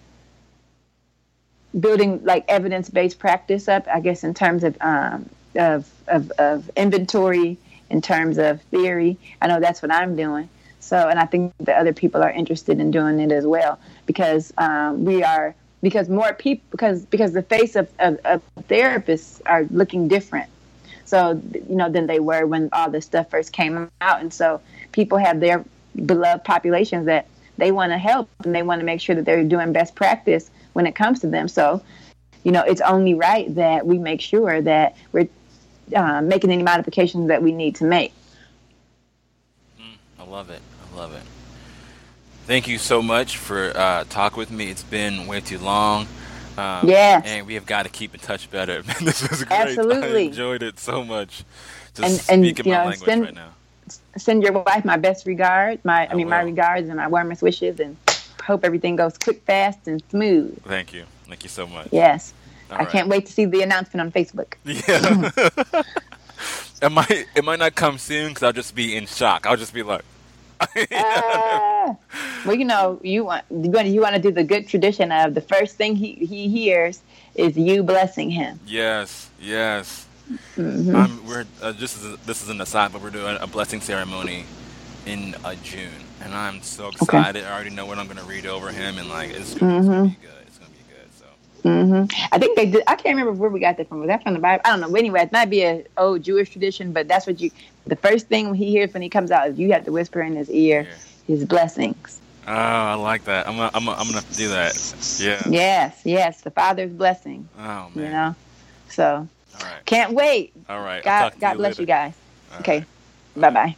building like evidence-based practice up, I guess, in terms of, um, of, of, of inventory, in terms of theory. I know that's what I'm doing. So, and I think the other people are interested in doing it as well because um, we are because more people because because the face of, of, of, therapists are looking different. So you know than they were when all this stuff first came out, and so people have their beloved populations that they want to help and they want to make sure that they're doing best practice when it comes to them. So, you know, it's only right that we make sure that we're uh, making any modifications that we need to make. Mm, I love it. I love it. Thank you so much for uh, talk with me. It's been way too long. Um, yeah. And we have got to keep in touch better. this was great. Absolutely. I enjoyed it so much. Just and, and, speaking my know, language send, right now. Send your wife my best regards. My, I, I mean, will. my regards and my warmest wishes, and hope everything goes quick, fast, and smooth. Thank you. Thank you so much. Yes. All I right. can't wait to see the announcement on Facebook. Yeah. it might it might not come soon because I'll just be in shock. I'll just be like, uh, well, you know, you want you want to do the good tradition of the first thing he he hears is you blessing him. Yes, yes. Mm-hmm. we're uh, this is this is an aside, but we're doing a blessing ceremony in uh, June, and I'm so excited. Okay. I already know what I'm going to read over him, and like it's, mm-hmm. it's going to be good. Mm-hmm. I think they did. I can't remember where we got that from. Was that from the Bible? I don't know. Anyway, it might be a old Jewish tradition, but that's what you. The first thing he hears when he comes out is you have to whisper in his ear yeah. his blessings. Oh, I like that. I'm gonna, I'm gonna, I'm gonna do that. Yeah. Yes, yes, the Father's blessing. Oh man. You know, so. All right. Can't wait. All right. God, God you bless later. you guys. All okay. Right. Bye bye.